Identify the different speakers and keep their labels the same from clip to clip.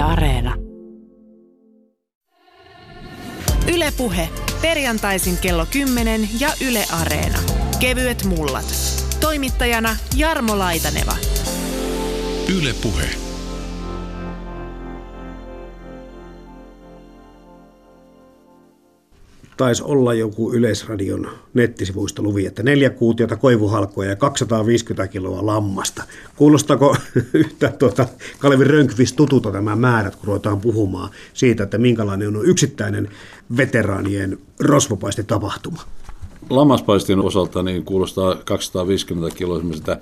Speaker 1: Areena.
Speaker 2: Ylepuhe perjantaisin kello 10 ja Yle Areena. Kevyet mullat. Toimittajana Jarmo Laitaneva.
Speaker 3: Yle
Speaker 4: taisi olla joku Yleisradion nettisivuista luvi, että neljä kuutiota koivuhalkoja ja 250 kiloa lammasta. Kuulostako yhtä tuota, Kalevi Rönkvist tutulta tämä määrät, kun ruvetaan puhumaan siitä, että minkälainen on yksittäinen veteraanien rosvopaisti tapahtuma?
Speaker 5: Lammaspaistin osalta niin kuulostaa 250 kiloa sitä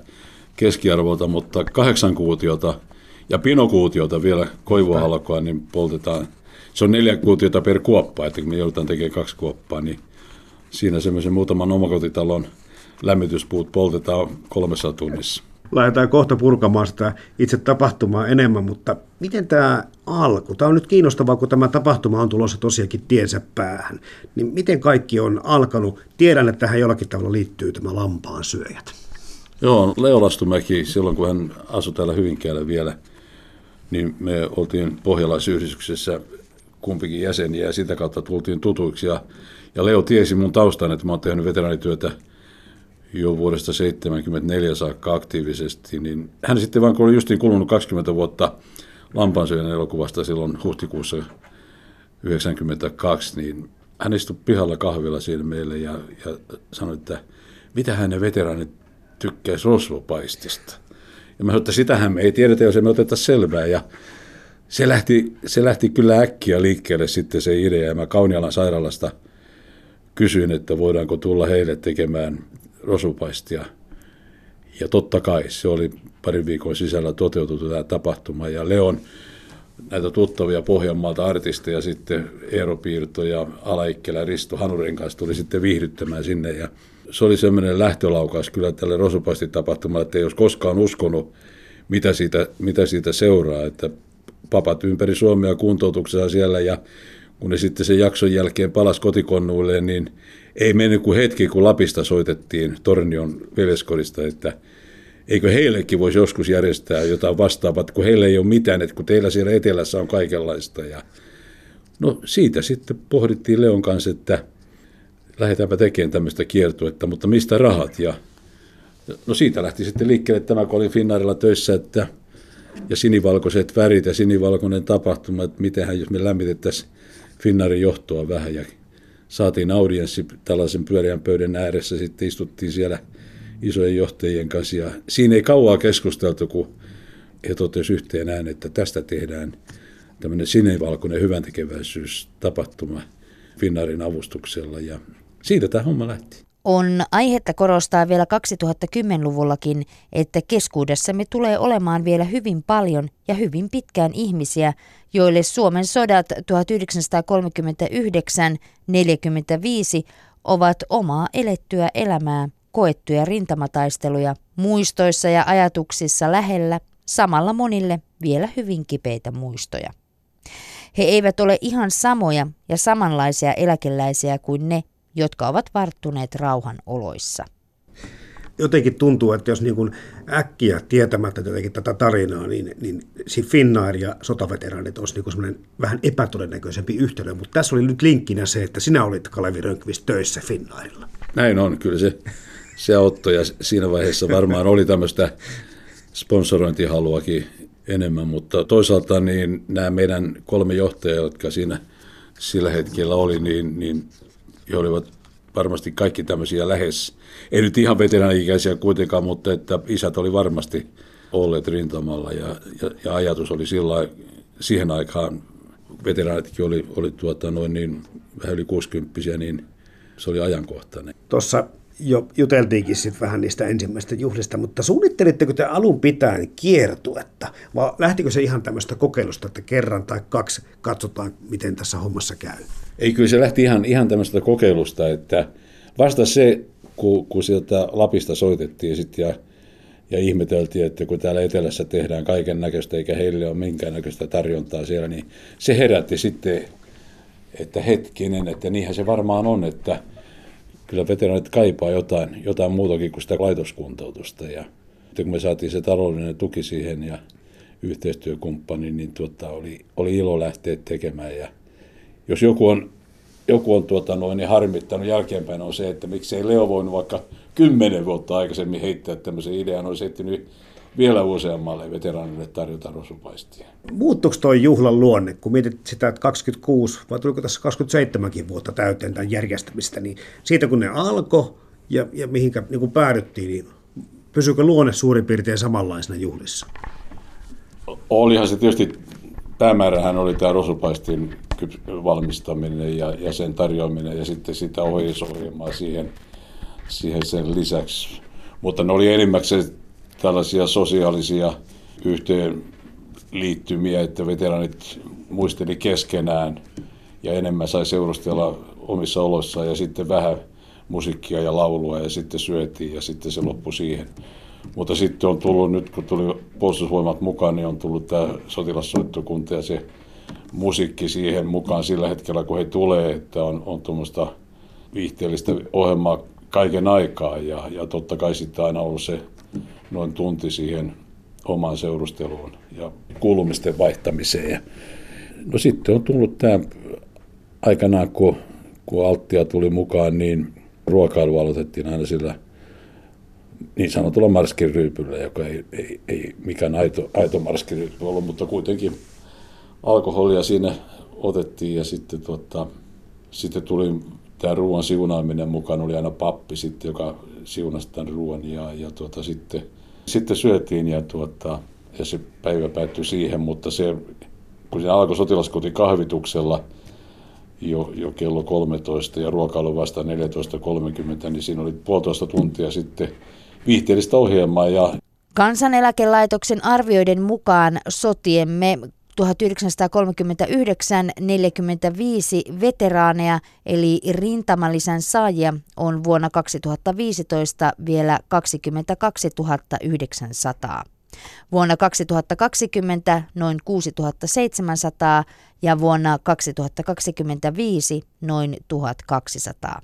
Speaker 5: keskiarvolta, mutta kahdeksan kuutiota ja pinokuutiota vielä koivuhalkoa niin poltetaan se on neljä kuutiota per kuoppa, että kun me joudutaan tekemään kaksi kuoppaa, niin siinä semmoisen muutaman omakotitalon lämmityspuut poltetaan kolmessa tunnissa.
Speaker 4: Lähdetään kohta purkamaan sitä itse tapahtumaa enemmän, mutta miten tämä alku? Tämä on nyt kiinnostavaa, kun tämä tapahtuma on tulossa tosiaankin tiensä päähän. Niin miten kaikki on alkanut? Tiedän, että tähän jollakin tavalla liittyy tämä lampaan syöjät.
Speaker 5: Joo, Leo Lastumäki, silloin kun hän asui täällä Hyvinkäällä vielä, niin me oltiin pohjalaisyhdistyksessä kumpikin jäseniä ja sitä kautta tultiin tutuiksi. Ja, ja Leo tiesi mun taustan, että mä oon tehnyt veteraanityötä jo vuodesta 1974 saakka aktiivisesti, niin hän sitten vaan kun oli justiin kulunut 20 vuotta Lampansyön elokuvasta silloin huhtikuussa 1992, niin hän istui pihalla kahvilla siinä meille ja, ja sanoi, että mitä hänen veteraanit tykkäisi rosvopaistista. Ja mä sanoin, että sitähän me ei tiedetä, jos emme oteta selvää. Ja se lähti, se lähti kyllä äkkiä liikkeelle sitten se idea. Mä Kaunialan sairaalasta kysyin, että voidaanko tulla heille tekemään rosupaistia. Ja totta kai se oli parin viikon sisällä toteutettu tämä tapahtuma. Ja Leon näitä tuttavia Pohjanmaalta artisteja sitten Eero Piirto ja Alaikkelä Risto Hanurin kanssa tuli sitten viihdyttämään sinne. Ja se oli semmoinen lähtölaukaus kyllä tälle rosupaistitapahtumalle, että ei olisi koskaan uskonut, mitä siitä, mitä siitä seuraa. Että papat ympäri Suomea kuntoutuksessa siellä ja kun ne sitten sen jakson jälkeen palas kotikonnuille, niin ei mennyt kuin hetki, kun Lapista soitettiin Tornion veljeskodista, että eikö heillekin voisi joskus järjestää jotain vastaavaa, kun heillä ei ole mitään, että kun teillä siellä etelässä on kaikenlaista. Ja no siitä sitten pohdittiin Leon kanssa, että lähdetäänpä tekemään tämmöistä kiertuetta, mutta mistä rahat? Ja no siitä lähti sitten liikkeelle tämä, kun olin Finnaarilla töissä, että – ja sinivalkoiset värit ja sinivalkoinen tapahtuma, että mitenhän jos me lämmitettäisiin Finnaarin johtoa vähän ja saatiin audienssi tällaisen pyöreän pöydän ääressä, sitten istuttiin siellä isojen johtajien kanssa ja siinä ei kauaa keskusteltu, kun he totesivat yhteen äänen, että tästä tehdään tämmöinen sinivalkoinen hyväntekeväisyystapahtuma Finnaarin avustuksella ja siitä tämä homma lähti.
Speaker 6: On aihetta korostaa vielä 2010-luvullakin, että keskuudessamme tulee olemaan vielä hyvin paljon ja hyvin pitkään ihmisiä, joille Suomen sodat 1939-45 ovat omaa elettyä elämää, koettuja rintamataisteluja, muistoissa ja ajatuksissa lähellä, samalla monille vielä hyvin kipeitä muistoja. He eivät ole ihan samoja ja samanlaisia eläkeläisiä kuin ne, jotka ovat varttuneet rauhan oloissa.
Speaker 4: Jotenkin tuntuu, että jos niin kuin äkkiä tietämättä jotenkin tätä tarinaa, niin, niin Finnair ja sotaveteraanit olisi niin semmoinen vähän epätodennäköisempi yhtälö. Mutta tässä oli nyt linkkinä se, että sinä olit Kalevi Rönkvist töissä Finnairilla.
Speaker 5: Näin on, kyllä se, se auttoi ja siinä vaiheessa varmaan oli tämmöistä sponsorointihaluakin enemmän, mutta toisaalta niin nämä meidän kolme johtajaa, jotka siinä sillä hetkellä oli, niin, niin he olivat varmasti kaikki tämmöisiä lähes, ei nyt ihan veteraani-ikäisiä kuitenkaan, mutta että isät oli varmasti olleet rintamalla ja, ja, ja ajatus oli sillä siihen aikaan, veteraanitkin oli, oli tuota noin niin vähän yli 60 niin se oli ajankohtainen.
Speaker 4: Tuossa jo juteltiinkin sitten vähän niistä ensimmäistä juhlista, mutta suunnittelitteko te alun pitäen kiertuetta, vai lähtikö se ihan tämmöistä kokeilusta, että kerran tai kaksi katsotaan, miten tässä hommassa käy?
Speaker 5: Ei, kyllä se lähti ihan, ihan tämmöistä kokeilusta, että vasta se, kun, kun sieltä Lapista soitettiin sit ja, ja ihmeteltiin, että kun täällä etelässä tehdään kaiken näköistä eikä heille ole minkäännäköistä tarjontaa siellä, niin se herätti sitten, että hetkinen, että niinhän se varmaan on, että kyllä veteraanit kaipaa jotain, jotain muutakin kuin sitä laitoskuntoutusta. Ja kun me saatiin se taloudellinen tuki siihen ja yhteistyökumppani, niin tuota, oli, oli ilo lähteä tekemään. Ja jos joku on, joku on tuota, noin, niin harmittanut jälkeenpäin on se, että miksei Leo voinut vaikka kymmenen vuotta aikaisemmin heittää tämmöisen idean, olisi ehtinyt vielä useammalle veteraanille tarjota rosupaistia.
Speaker 4: Muuttuiko tuo juhlan luonne, kun mietit sitä, että 26 vai tuliko tässä 27 vuotta täyteen tämän järjestämistä, niin siitä kun ne alkoi ja, ja mihinkä niin kuin päädyttiin, niin pysyykö luonne suurin piirtein samanlaisena juhlissa?
Speaker 5: Olihan se tietysti, päämäärähän oli tämä rosupaistin valmistaminen ja, ja sen tarjoaminen ja sitten sitä ohjelmaa siihen, siihen sen lisäksi. Mutta ne oli enimmäkseen tällaisia sosiaalisia yhteenliittymiä, että veteranit muisteli keskenään ja enemmän sai seurustella omissa oloissaan ja sitten vähän musiikkia ja laulua ja sitten syötiin ja sitten se loppui siihen. Mutta sitten on tullut, nyt kun tuli puolustusvoimat mukaan, niin on tullut tämä sotilassoittokunta ja se musiikki siihen mukaan sillä hetkellä, kun he tulee, että on, on tuommoista viihteellistä ohjelmaa kaiken aikaa ja, ja totta kai sitten aina ollut se noin tunti siihen omaan seurusteluun ja kuulumisten vaihtamiseen. No sitten on tullut tämä aikanaan, kun, kun Alttia tuli mukaan, niin ruokailu aloitettiin aina sillä niin sanotulla marskiryypyllä, joka ei, ei, ei mikään aito, aito marskiryypy ollut, mutta kuitenkin alkoholia siinä otettiin ja sitten, tuota, sitten tuli tämä ruoan siunaaminen mukaan, oli aina pappi sitten, joka siunasi tämän ruoan ja, ja tuota, sitten, sitten syötiin ja, tuota, ja se päivä päättyi siihen, mutta se, kun se alkoi sotilaskotin kahvituksella jo, jo kello 13 ja ruokailu vasta 14.30, niin siinä oli puolitoista tuntia sitten viihteellistä ohjelmaa. Ja
Speaker 6: Kansaneläkelaitoksen arvioiden mukaan sotiemme 1939 45 veteraaneja eli rintamalisän saajia on vuonna 2015 vielä 22 900. Vuonna 2020 noin 6700 ja vuonna 2025 noin 1200.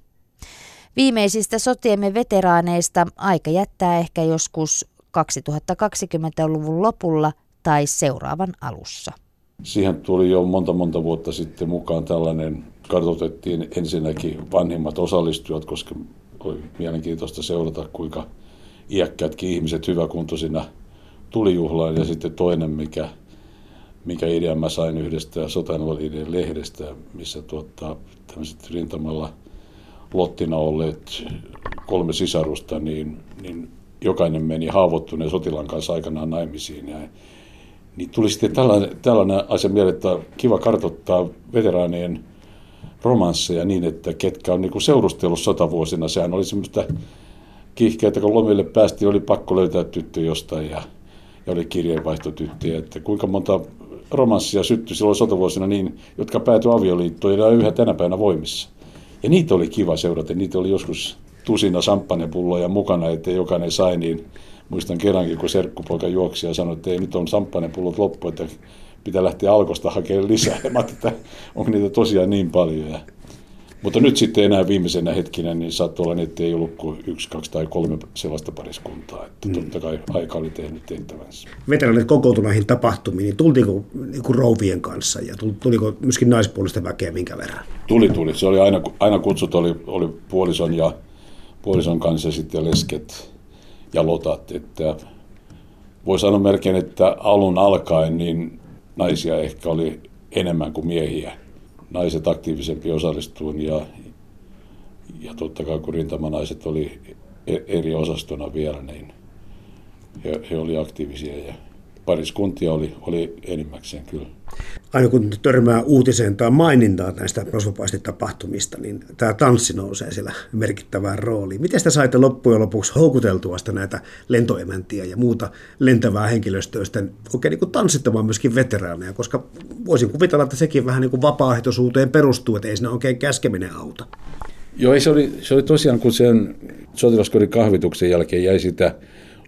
Speaker 6: Viimeisistä sotiemme veteraaneista aika jättää ehkä joskus 2020-luvun lopulla tai seuraavan alussa.
Speaker 5: Siihen tuli jo monta monta vuotta sitten mukaan tällainen, kartoitettiin ensinnäkin vanhimmat osallistujat, koska oli mielenkiintoista seurata, kuinka iäkkäätkin ihmiset hyväkuntoisina tuli juhlaan. Ja sitten toinen, mikä, mikä idea mä sain yhdestä sotainvalidien lehdestä, missä tuottaa tämmöiset rintamalla lottina olleet kolme sisarusta, niin, niin jokainen meni haavoittuneen sotilaan kanssa aikanaan naimisiin. Ja niin tuli sitten tällainen, tällainen asia mieleen, että kiva kartoittaa veteraanien romansseja niin, että ketkä on niin kuin seurustellut sotavuosina. Sehän oli semmoista kiihkeä, että kun lomille päästiin, oli pakko löytää tyttö jostain ja, ja oli kirjeenvaihtotyttöjä. Että kuinka monta romanssia syttyi silloin sotavuosina niin, jotka päätyi avioliittoon ja yhä tänä päivänä voimissa. Ja niitä oli kiva seurata. Niitä oli joskus tusina samppanepulloja mukana, että jokainen sai, niin muistan kerrankin, kun serkkupoika juoksi ja sanoi, että ei nyt on samppanepullot loppu, että pitää lähteä alkosta hakemaan lisää. Ja mä että onko niitä tosiaan niin paljon. Ja, mutta nyt sitten enää viimeisenä hetkinä, niin saattoi olla, että ei ollut kuin yksi, kaksi tai kolme sellaista pariskuntaa. Että mm. totta kai aika oli tehnyt tehtävänsä.
Speaker 4: Veteranit kokoutui näihin tapahtumiin, niin tultiinko niin kuin rouvien kanssa ja tuliko myöskin naispuolista väkeä minkä verran?
Speaker 5: Tuli, tuli. Se oli aina, aina kutsut oli, oli puolison ja puolison kanssa sitten lesket ja lotat. Että voi sanoa melkein, että alun alkaen niin naisia ehkä oli enemmän kuin miehiä. Naiset aktiivisempi osallistuun ja, ja totta kai kun rintamanaiset oli e-, eri osastona vielä, niin he, he oli aktiivisia ja pariskuntia oli, oli enimmäkseen kyllä.
Speaker 4: Aina kun törmää uutiseen tai mainintaan näistä rosvopaistitapahtumista, niin tämä tanssi nousee siellä merkittävään rooliin. Miten sitä saitte loppujen lopuksi houkuteltua sitä näitä lentoemäntiä ja muuta lentävää henkilöstöä sitten oikein niin kuin tanssittamaan myöskin veteraaneja, koska voisin kuvitella, että sekin vähän niin kuin vapaaehtoisuuteen perustuu, että ei siinä oikein käskeminen auta.
Speaker 5: Joo, se oli, se oli tosiaan, kun sen sotilaskodin kahvituksen jälkeen jäi sitä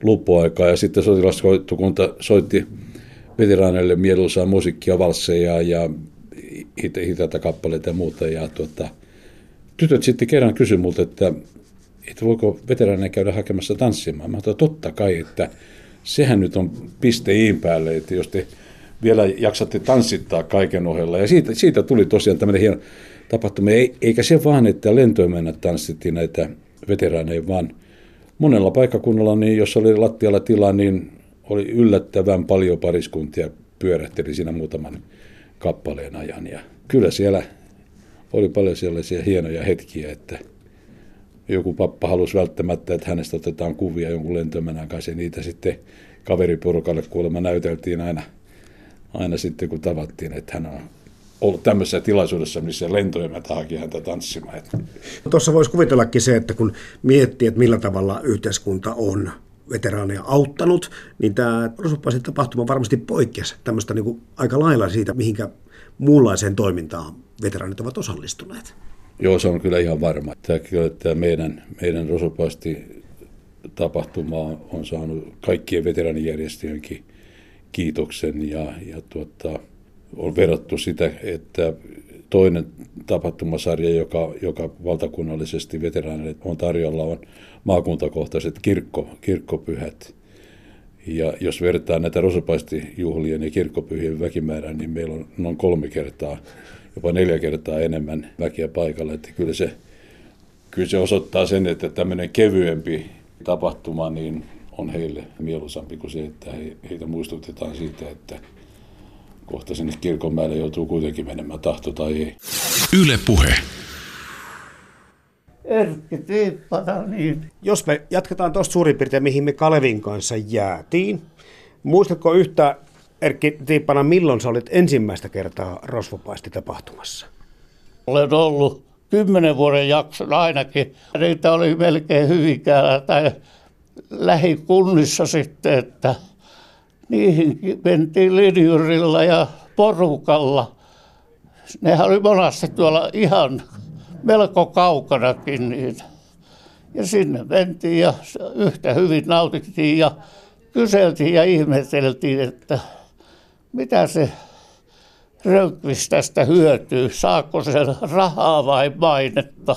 Speaker 5: luppuaikaa ja sitten sotilaskoittukunta soitti veteraaneille mieluisaa musiikkia, valsseja ja hit, hitaita kappaleita ja muuta. Ja tuota, tytöt sitten kerran kysyi multa, että, että voiko veteraaneja käydä hakemassa tanssimaan. Mä sanoin, totta kai, että sehän nyt on piste iin päälle, että jos te vielä jaksatte tanssittaa kaiken ohella. Ja siitä, siitä tuli tosiaan tämmöinen hieno tapahtuma. Eikä se vaan, että lentoimennät tanssittiin näitä veteraaneja, vaan monella paikkakunnalla, niin jos oli lattialla tila, niin oli yllättävän paljon pariskuntia pyörähteli siinä muutaman kappaleen ajan. Ja kyllä siellä oli paljon sellaisia hienoja hetkiä, että joku pappa halusi välttämättä, että hänestä otetaan kuvia jonkun lentoemänän kanssa ja niitä sitten kaveriporukalle kuulemma näyteltiin aina, aina sitten kun tavattiin, että hän on ollut tämmöisessä tilaisuudessa, missä lentoemäntä haki häntä tanssimaan.
Speaker 4: Tuossa voisi kuvitellakin se, että kun miettii, että millä tavalla yhteiskunta on veteraaneja auttanut, niin tämä Rosupaisin tapahtuma varmasti poikkesi tämmöistä niin kuin aika lailla siitä, mihinkä muunlaiseen toimintaan veteraanit ovat osallistuneet.
Speaker 5: Joo, se on kyllä ihan varma. Tämä, tämä meidän, meidän Rosopasti tapahtuma on saanut kaikkien veteraanijärjestöjenkin kiitoksen ja, ja tuota, on verrattu sitä, että toinen tapahtumasarja, joka, joka valtakunnallisesti veteraaneille on tarjolla, on maakuntakohtaiset kirkko, kirkkopyhät. Ja jos vertaa näitä rosopaistijuhlien ja kirkkopyhien väkimäärää, niin meillä on noin kolme kertaa, jopa neljä kertaa enemmän väkeä paikalla. Että kyllä, se, kyllä se osoittaa sen, että tämmöinen kevyempi tapahtuma niin on heille mieluisampi kuin se, että heitä muistutetaan siitä, että kohta sinne kirkonmäelle joutuu kuitenkin menemään tahto tai ei.
Speaker 3: Yle puhe.
Speaker 1: Erkki Tiippana, niin
Speaker 4: Jos me jatketaan tuosta suurin piirtein, mihin me Kalevin kanssa jäätiin. Muistatko yhtä, Erkki Tiippana, milloin sä olit ensimmäistä kertaa rosvopaisti tapahtumassa?
Speaker 1: olen ollut kymmenen vuoden jakson ainakin. Niitä oli melkein Hyvinkäällä tai lähikunnissa sitten, että niihin mentiin linjurilla ja porukalla. Nehän oli monasti tuolla ihan melko kaukanakin niin. Ja sinne mentiin ja yhtä hyvin nautittiin ja kyseltiin ja ihmeteltiin, että mitä se Rönkvist tästä hyötyy, saako se rahaa vai mainetta.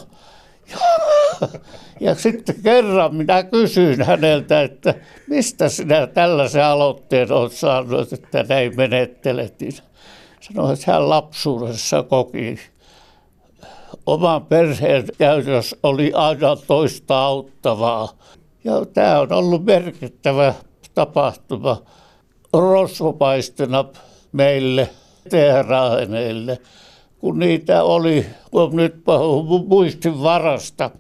Speaker 1: Ja sitten kerran minä kysyin häneltä, että mistä sinä tällaisen aloitteen olet saanut, että näin menettelet. Niin sanoi, että hän lapsuudessa koki oman perheen käytös oli aina toista auttavaa. Ja tämä on ollut merkittävä tapahtuma rosvopaistena meille, teheraaneille, kun niitä oli, kun nyt muistin varasta,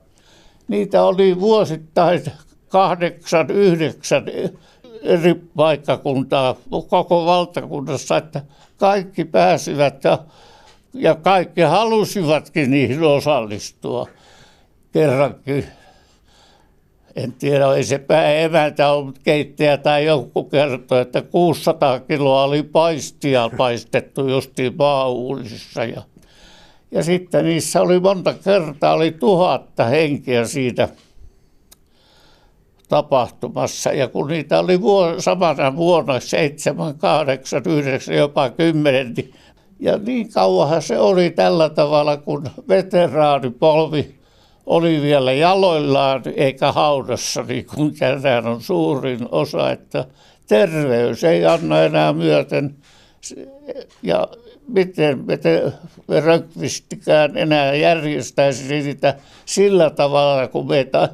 Speaker 1: niitä oli vuosittain kahdeksan, yhdeksän eri paikkakuntaa koko valtakunnassa, että kaikki pääsivät ja, ja kaikki halusivatkin niihin osallistua kerrankin. En tiedä, ei se pääemäntä ole, keittäjä tai joku kertoi, että 600 kiloa oli paistia paistettu justiin maauunissa. Ja, ja sitten niissä oli monta kertaa, oli tuhatta henkeä siitä tapahtumassa. Ja kun niitä oli vuo, samana vuonna 7, 8, 9, jopa 10, niin, ja niin kauanhan se oli tällä tavalla, kun veteraanipolvi oli vielä jaloillaan eikä haudassa, niin kuin tänään on suurin osa, että terveys ei anna enää myöten. Ja miten me, enää järjestäisi niitä sillä tavalla, kun meitä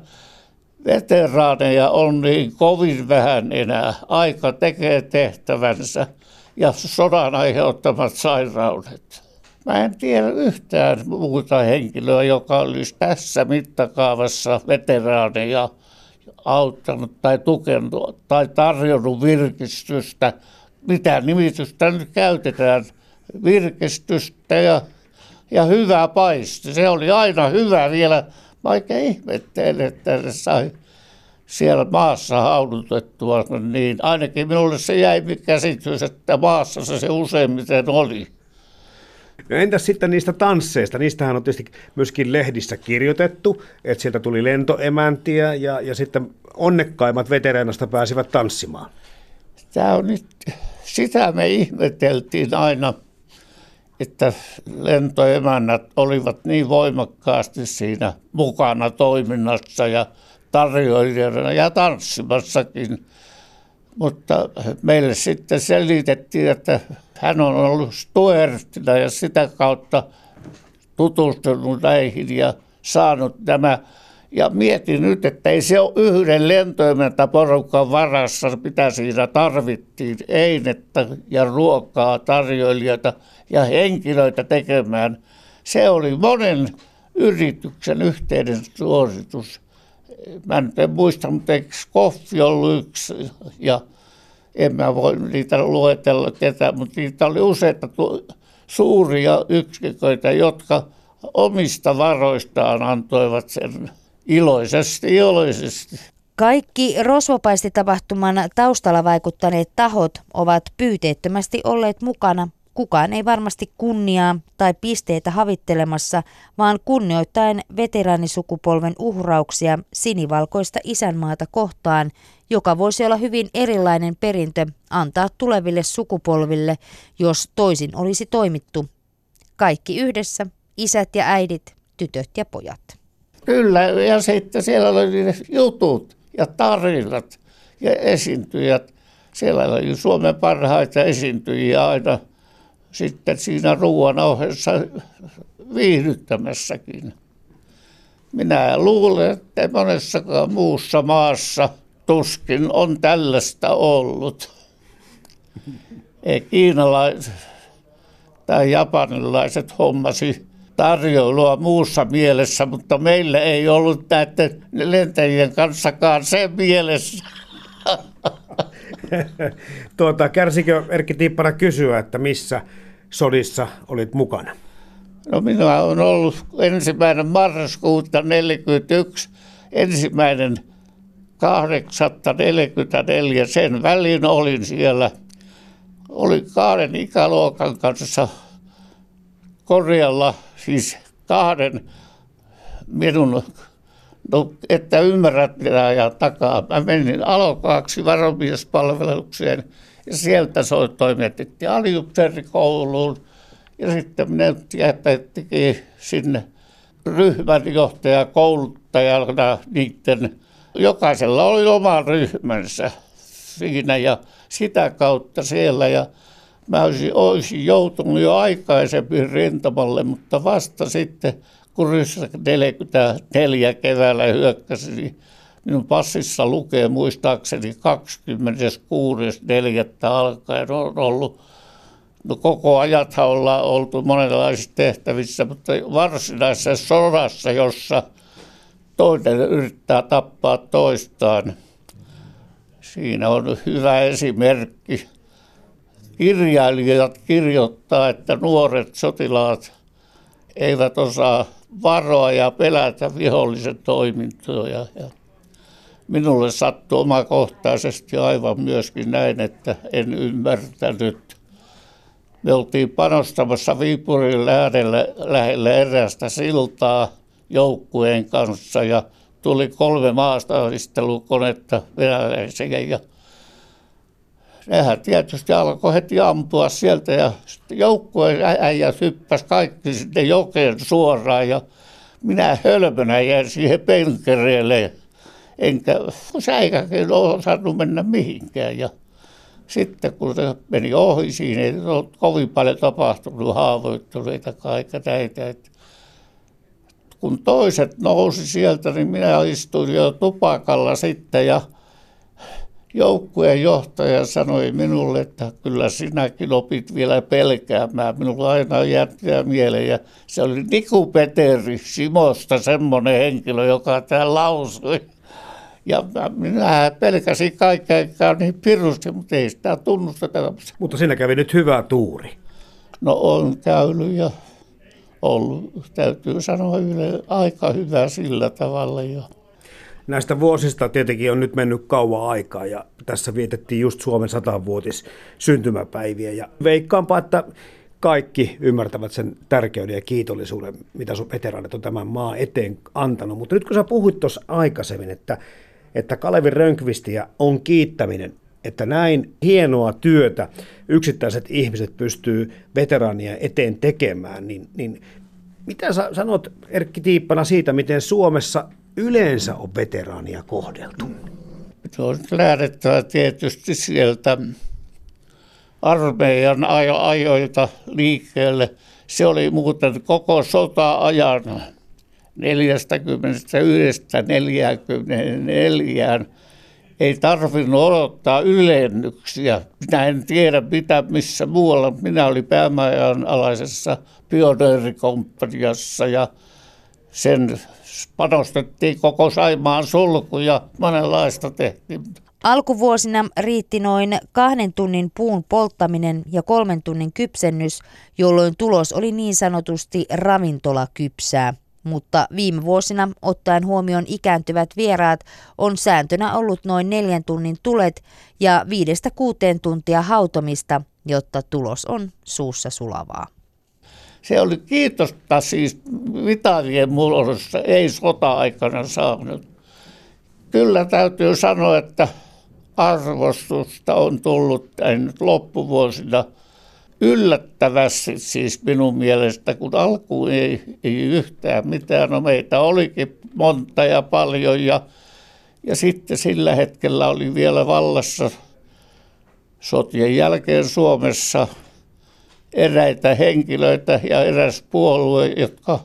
Speaker 1: veteraaneja on niin kovin vähän enää. Aika tekee tehtävänsä ja sodan aiheuttamat sairaudet. Mä en tiedä yhtään muuta henkilöä, joka olisi tässä mittakaavassa veteraaneja auttanut tai tukenut tai tarjonnut virkistystä. Mitä nimitystä nyt käytetään? Virkistystä ja, ja hyvä paisti. Se oli aina hyvä vielä, vaikka ihmettelin, että se sai siellä maassa haudutettua, niin ainakin minulle se jäi käsitys, että maassa se, se useimmiten oli.
Speaker 4: No entäs sitten niistä tansseista? Niistähän on tietysti myöskin lehdissä kirjoitettu, että sieltä tuli lentoemäntiä ja, ja sitten onnekkaimmat veteraanasta pääsivät tanssimaan.
Speaker 1: Tämä on nyt, sitä me ihmeteltiin aina, että lentoemännät olivat niin voimakkaasti siinä mukana toiminnassa ja tarjoilijana ja tanssimassakin. Mutta meille sitten selitettiin, että hän on ollut Stuertina ja sitä kautta tutustunut näihin ja saanut nämä. Ja mietin nyt, että ei se ole yhden porukan varassa, mitä siinä tarvittiin, einettä ja ruokaa, tarjoilijoita ja henkilöitä tekemään. Se oli monen yrityksen yhteinen suositus. Mä nyt en muista, mutta eikö Koffi ollut yksi ja en mä voi niitä luetella ketään, mutta niitä oli useita suuria yksiköitä, jotka omista varoistaan antoivat sen iloisesti, iloisesti.
Speaker 6: Kaikki rosvopaistitapahtuman taustalla vaikuttaneet tahot ovat pyyteettömästi olleet mukana Kukaan ei varmasti kunniaa tai pisteitä havittelemassa, vaan kunnioittain veteraanisukupolven uhrauksia sinivalkoista isänmaata kohtaan, joka voisi olla hyvin erilainen perintö antaa tuleville sukupolville, jos toisin olisi toimittu. Kaikki yhdessä, isät ja äidit, tytöt ja pojat.
Speaker 1: Kyllä, ja sitten siellä oli jutut ja tarinat ja esiintyjät. Siellä oli Suomen parhaita esiintyjiä aina – sitten siinä ruoan ohessa viihdyttämässäkin. Minä luulen, että monessakaan muussa maassa tuskin on tällaista ollut. Ei kiinalaiset tai japanilaiset hommasi tarjoilua muussa mielessä, mutta meillä ei ollut näiden lentäjien kanssakaan se mielessä.
Speaker 4: tuota, kärsikö Erkki Tiippana kysyä, että missä sodissa olit mukana?
Speaker 1: No minä olen ollut ensimmäinen marraskuuta 1941, ensimmäinen 844, sen välin olin siellä. Olin kahden ikäluokan kanssa korjalla, siis kahden minun, no, että ymmärrät mitä ja takaa. Mä menin alokaaksi varomiespalvelukseen – ja sieltä se toimitettiin aliupseerikouluun. Ja sitten minä jätettiin sinne ryhmänjohtaja kouluttajana niiden, jokaisella oli oma ryhmänsä siinä ja sitä kautta siellä. Ja mä olisin, olisin joutunut jo aikaisemmin rintamalle, mutta vasta sitten kun Ryssä 44 keväällä hyökkäsi, niin Minun passissa lukee muistaakseni 26.4. alkaen on ollut No koko ajathan ollaan oltu monenlaisissa tehtävissä, mutta varsinaisessa sodassa, jossa toinen yrittää tappaa toistaan, siinä on hyvä esimerkki. Kirjailijat kirjoittaa, että nuoret sotilaat eivät osaa varoa ja pelätä vihollisen toimintoja. Ja Minulle sattui omakohtaisesti aivan myöskin näin, että en ymmärtänyt. Me oltiin panostamassa Viipurin lähellä, lähellä erästä siltaa joukkueen kanssa ja tuli kolme maastaistelukonetta venäläisiä ja nehän tietysti alkoi heti ampua sieltä ja joukkueen äijät hyppäsi kaikki sinne jokeen suoraan ja minä hölmönä jäin siihen penkereelle enkä säikäkin osannut mennä mihinkään. Ja sitten kun se meni ohi siinä, ei ole kovin paljon tapahtunut haavoittuneita kaikka näitä. Että kun toiset nousi sieltä, niin minä istuin jo tupakalla sitten ja joukkueen johtaja sanoi minulle, että kyllä sinäkin opit vielä pelkäämään. Minulla aina jättää mieleen. Ja se oli Niku Peteri Simosta semmoinen henkilö, joka tämä lausui. Ja minä pelkäsin kaikkea, niin pirusti, mutta ei sitä tunnusteta.
Speaker 4: Mutta siinä kävi nyt hyvä tuuri.
Speaker 1: No on käynyt ja ollut, täytyy sanoa, yle, aika hyvä sillä tavalla. Ja.
Speaker 4: Näistä vuosista tietenkin on nyt mennyt kauan aikaa ja tässä vietettiin just Suomen satavuotis syntymäpäiviä ja veikkaanpa, että kaikki ymmärtävät sen tärkeyden ja kiitollisuuden, mitä sun veteraanit on tämän maan eteen antanut. Mutta nyt kun sä puhuit tuossa aikaisemmin, että että Kalevi Rönkvistiä on kiittäminen, että näin hienoa työtä yksittäiset ihmiset pystyy veteraania eteen tekemään, niin, niin mitä sä sanot Erkki Tiippana siitä, miten Suomessa yleensä on veteraania kohdeltu?
Speaker 1: on lähdettävä tietysti sieltä armeijan ajoilta liikkeelle. Se oli muuten koko sota-ajan 41-44 ei tarvinnut odottaa ylennyksiä. Minä en tiedä mitä missä muualla. Minä olin päämajan alaisessa pioneerikomppaniassa ja sen panostettiin koko Saimaan sulku ja monenlaista tehtiin.
Speaker 6: Alkuvuosina riitti noin kahden tunnin puun polttaminen ja kolmen tunnin kypsennys, jolloin tulos oli niin sanotusti ravintolakypsää mutta viime vuosina ottaen huomioon ikääntyvät vieraat on sääntönä ollut noin neljän tunnin tulet ja viidestä kuuteen tuntia hautomista, jotta tulos on suussa sulavaa.
Speaker 1: Se oli kiitosta siis vitavien muodossa, ei sota-aikana saanut. Kyllä täytyy sanoa, että arvostusta on tullut nyt loppuvuosina – yllättävästi siis minun mielestä, kun alkuun ei, ei yhtään mitään. No meitä olikin monta ja paljon ja, ja sitten sillä hetkellä oli vielä vallassa sotien jälkeen Suomessa eräitä henkilöitä ja eräs puolue, jotka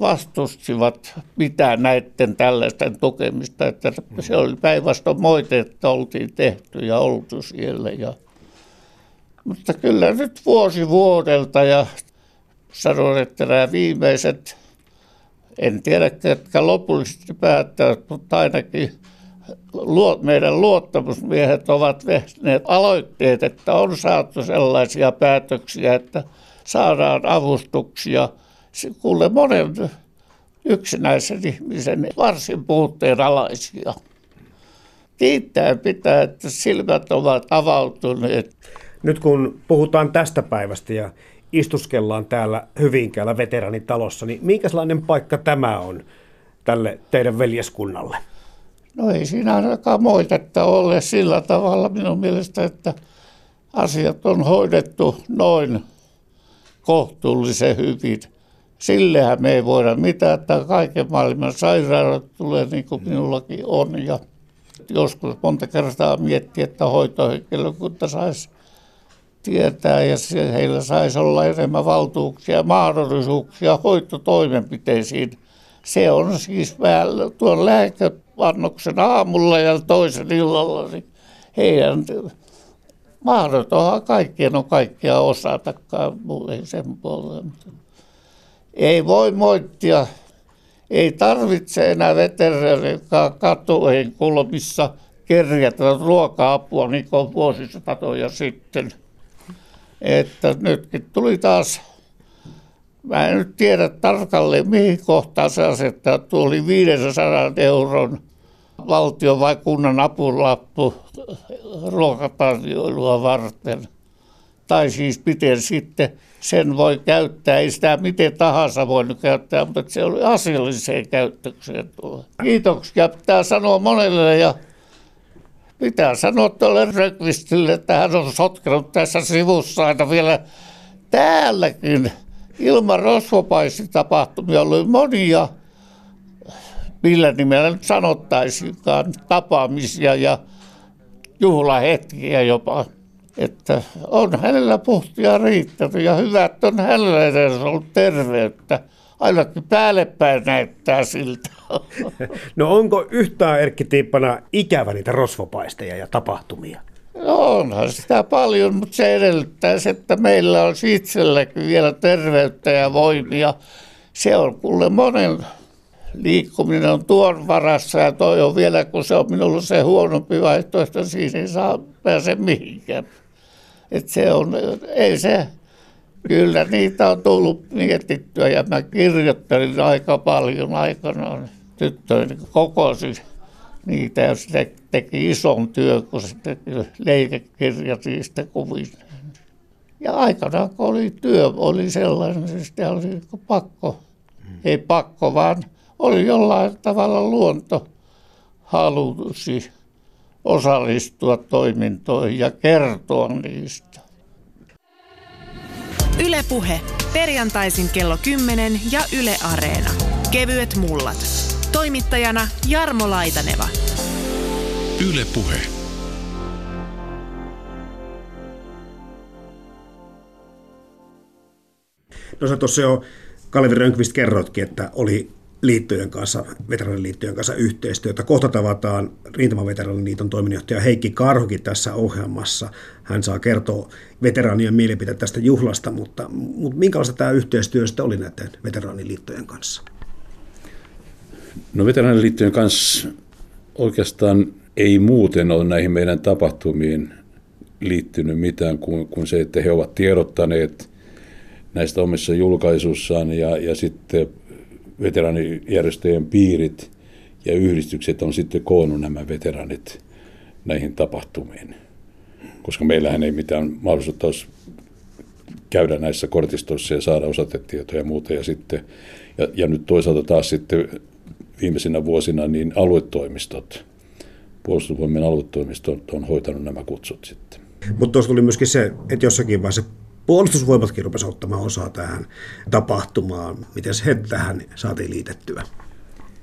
Speaker 1: vastustivat mitään näiden tällaisten tukemista. Että se oli päinvastoin moite, että oltiin tehty ja oltu siellä ja mutta kyllä nyt vuosi vuodelta ja sanon, että nämä viimeiset, en tiedä ketkä lopullisesti päättävät, mutta ainakin meidän luottamusmiehet ovat tehneet aloitteet, että on saatu sellaisia päätöksiä, että saadaan avustuksia kuule monen yksinäisen ihmisen varsin puutteen alaisia. Kiittää pitää, että silmät ovat avautuneet.
Speaker 4: Nyt kun puhutaan tästä päivästä ja istuskellaan täällä Hyvinkäällä veteranitalossa, niin minkälainen paikka tämä on tälle teidän veljeskunnalle?
Speaker 1: No ei siinä ainakaan moitetta ole sillä tavalla minun mielestä, että asiat on hoidettu noin kohtuullisen hyvin. Sillehän me ei voida mitään, että kaiken maailman sairaudet tulee niin kuin minullakin on. Ja joskus monta kertaa miettiä, että hoitohenkilökunta saisi tietää ja heillä saisi olla enemmän valtuuksia ja mahdollisuuksia hoitotoimenpiteisiin. Se on siis tuon lääkepannoksen aamulla ja toisen illalla, niin heidän mahdotonhan kaikkien on kaikkia osatakaan, mulle sen puolella. Ei voi moittia, ei tarvitse enää veteraanikaan katujen kulmissa kerjätä ruoka-apua niin kuin vuosisatoja sitten että nytkin tuli taas, mä en nyt tiedä tarkalleen mihin kohtaan se asettaa, tuli 500 euron valtion vai kunnan apulappu ruokatarjoilua varten. Tai siis miten sitten sen voi käyttää, ei sitä miten tahansa voinut käyttää, mutta se oli asialliseen käyttökseen. Kiitoksia pitää sanoa monelle ja Pitää sanoa tuolle Rökvistille, että hän on sotkenut tässä sivussa aina vielä täälläkin. Ilman tapahtumia oli monia, millä nimellä nyt sanottaisikaan, tapaamisia ja juhlahetkiä jopa. Että on hänellä puhtia riittänyt ja hyvät on hänellä edes ollut terveyttä ainakin päälle päin näyttää siltä.
Speaker 4: No onko yhtään Erkki Tiippana ikävä niitä rosvopaisteja ja tapahtumia?
Speaker 1: No onhan sitä paljon, mutta se edellyttää, että meillä on itselläkin vielä terveyttä ja voimia. Se on kuule monen liikkuminen on tuon varassa ja toi on vielä, kun se on minulla se huonompi vaihtoehto, siinä ei saa pääse mihinkään. Et se on, ei se Kyllä niitä on tullut mietittyä ja mä kirjoittelin aika paljon aikanaan. Tyttöni kokosi niitä ja se teki ison työn, kun teki leikekirjat niistä kuvin. Ja aikanaan kun oli työ, oli sellainen, niin sitä oli pakko, ei pakko, vaan oli jollain tavalla luonto halusi osallistua toimintoihin ja kertoa niistä.
Speaker 2: Ylepuhe perjantaisin kello 10 ja Yle Areena. Kevyet mullat. Toimittajana Jarmo Laitaneva.
Speaker 3: Yle Puhe.
Speaker 4: No sä tuossa jo Kalevi Rönkvist kerroitkin, että oli liittojen kanssa, veteraaniliittojen kanssa yhteistyötä. Kohta tavataan Rintamaveteraaniliiton toiminnanjohtaja Heikki Karhukin tässä ohjelmassa. Hän saa kertoa veteraanien mielipiteet tästä juhlasta, mutta, mutta minkälaista tämä yhteistyö sitten oli näiden veteraaniliittojen kanssa?
Speaker 5: No veteraaniliittojen kanssa oikeastaan ei muuten ole näihin meidän tapahtumiin liittynyt mitään kuin, kuin se, että he ovat tiedottaneet näistä omissa julkaisuissaan ja, ja sitten veteraanijärjestöjen piirit ja yhdistykset on sitten koonnut nämä veteranit näihin tapahtumiin. Koska meillähän ei mitään mahdollisuutta olisi käydä näissä kortistoissa ja saada osatetietoja ja muuta. Ja, sitten, ja, ja nyt toisaalta taas sitten viimeisinä vuosina niin aluetoimistot, puolustusvoimien aluetoimistot on hoitanut nämä kutsut sitten.
Speaker 4: Mutta tuossa tuli myöskin se, että jossakin vaiheessa puolustusvoimatkin rupesi ottamaan osaa tähän tapahtumaan. Miten he tähän saatiin liitettyä?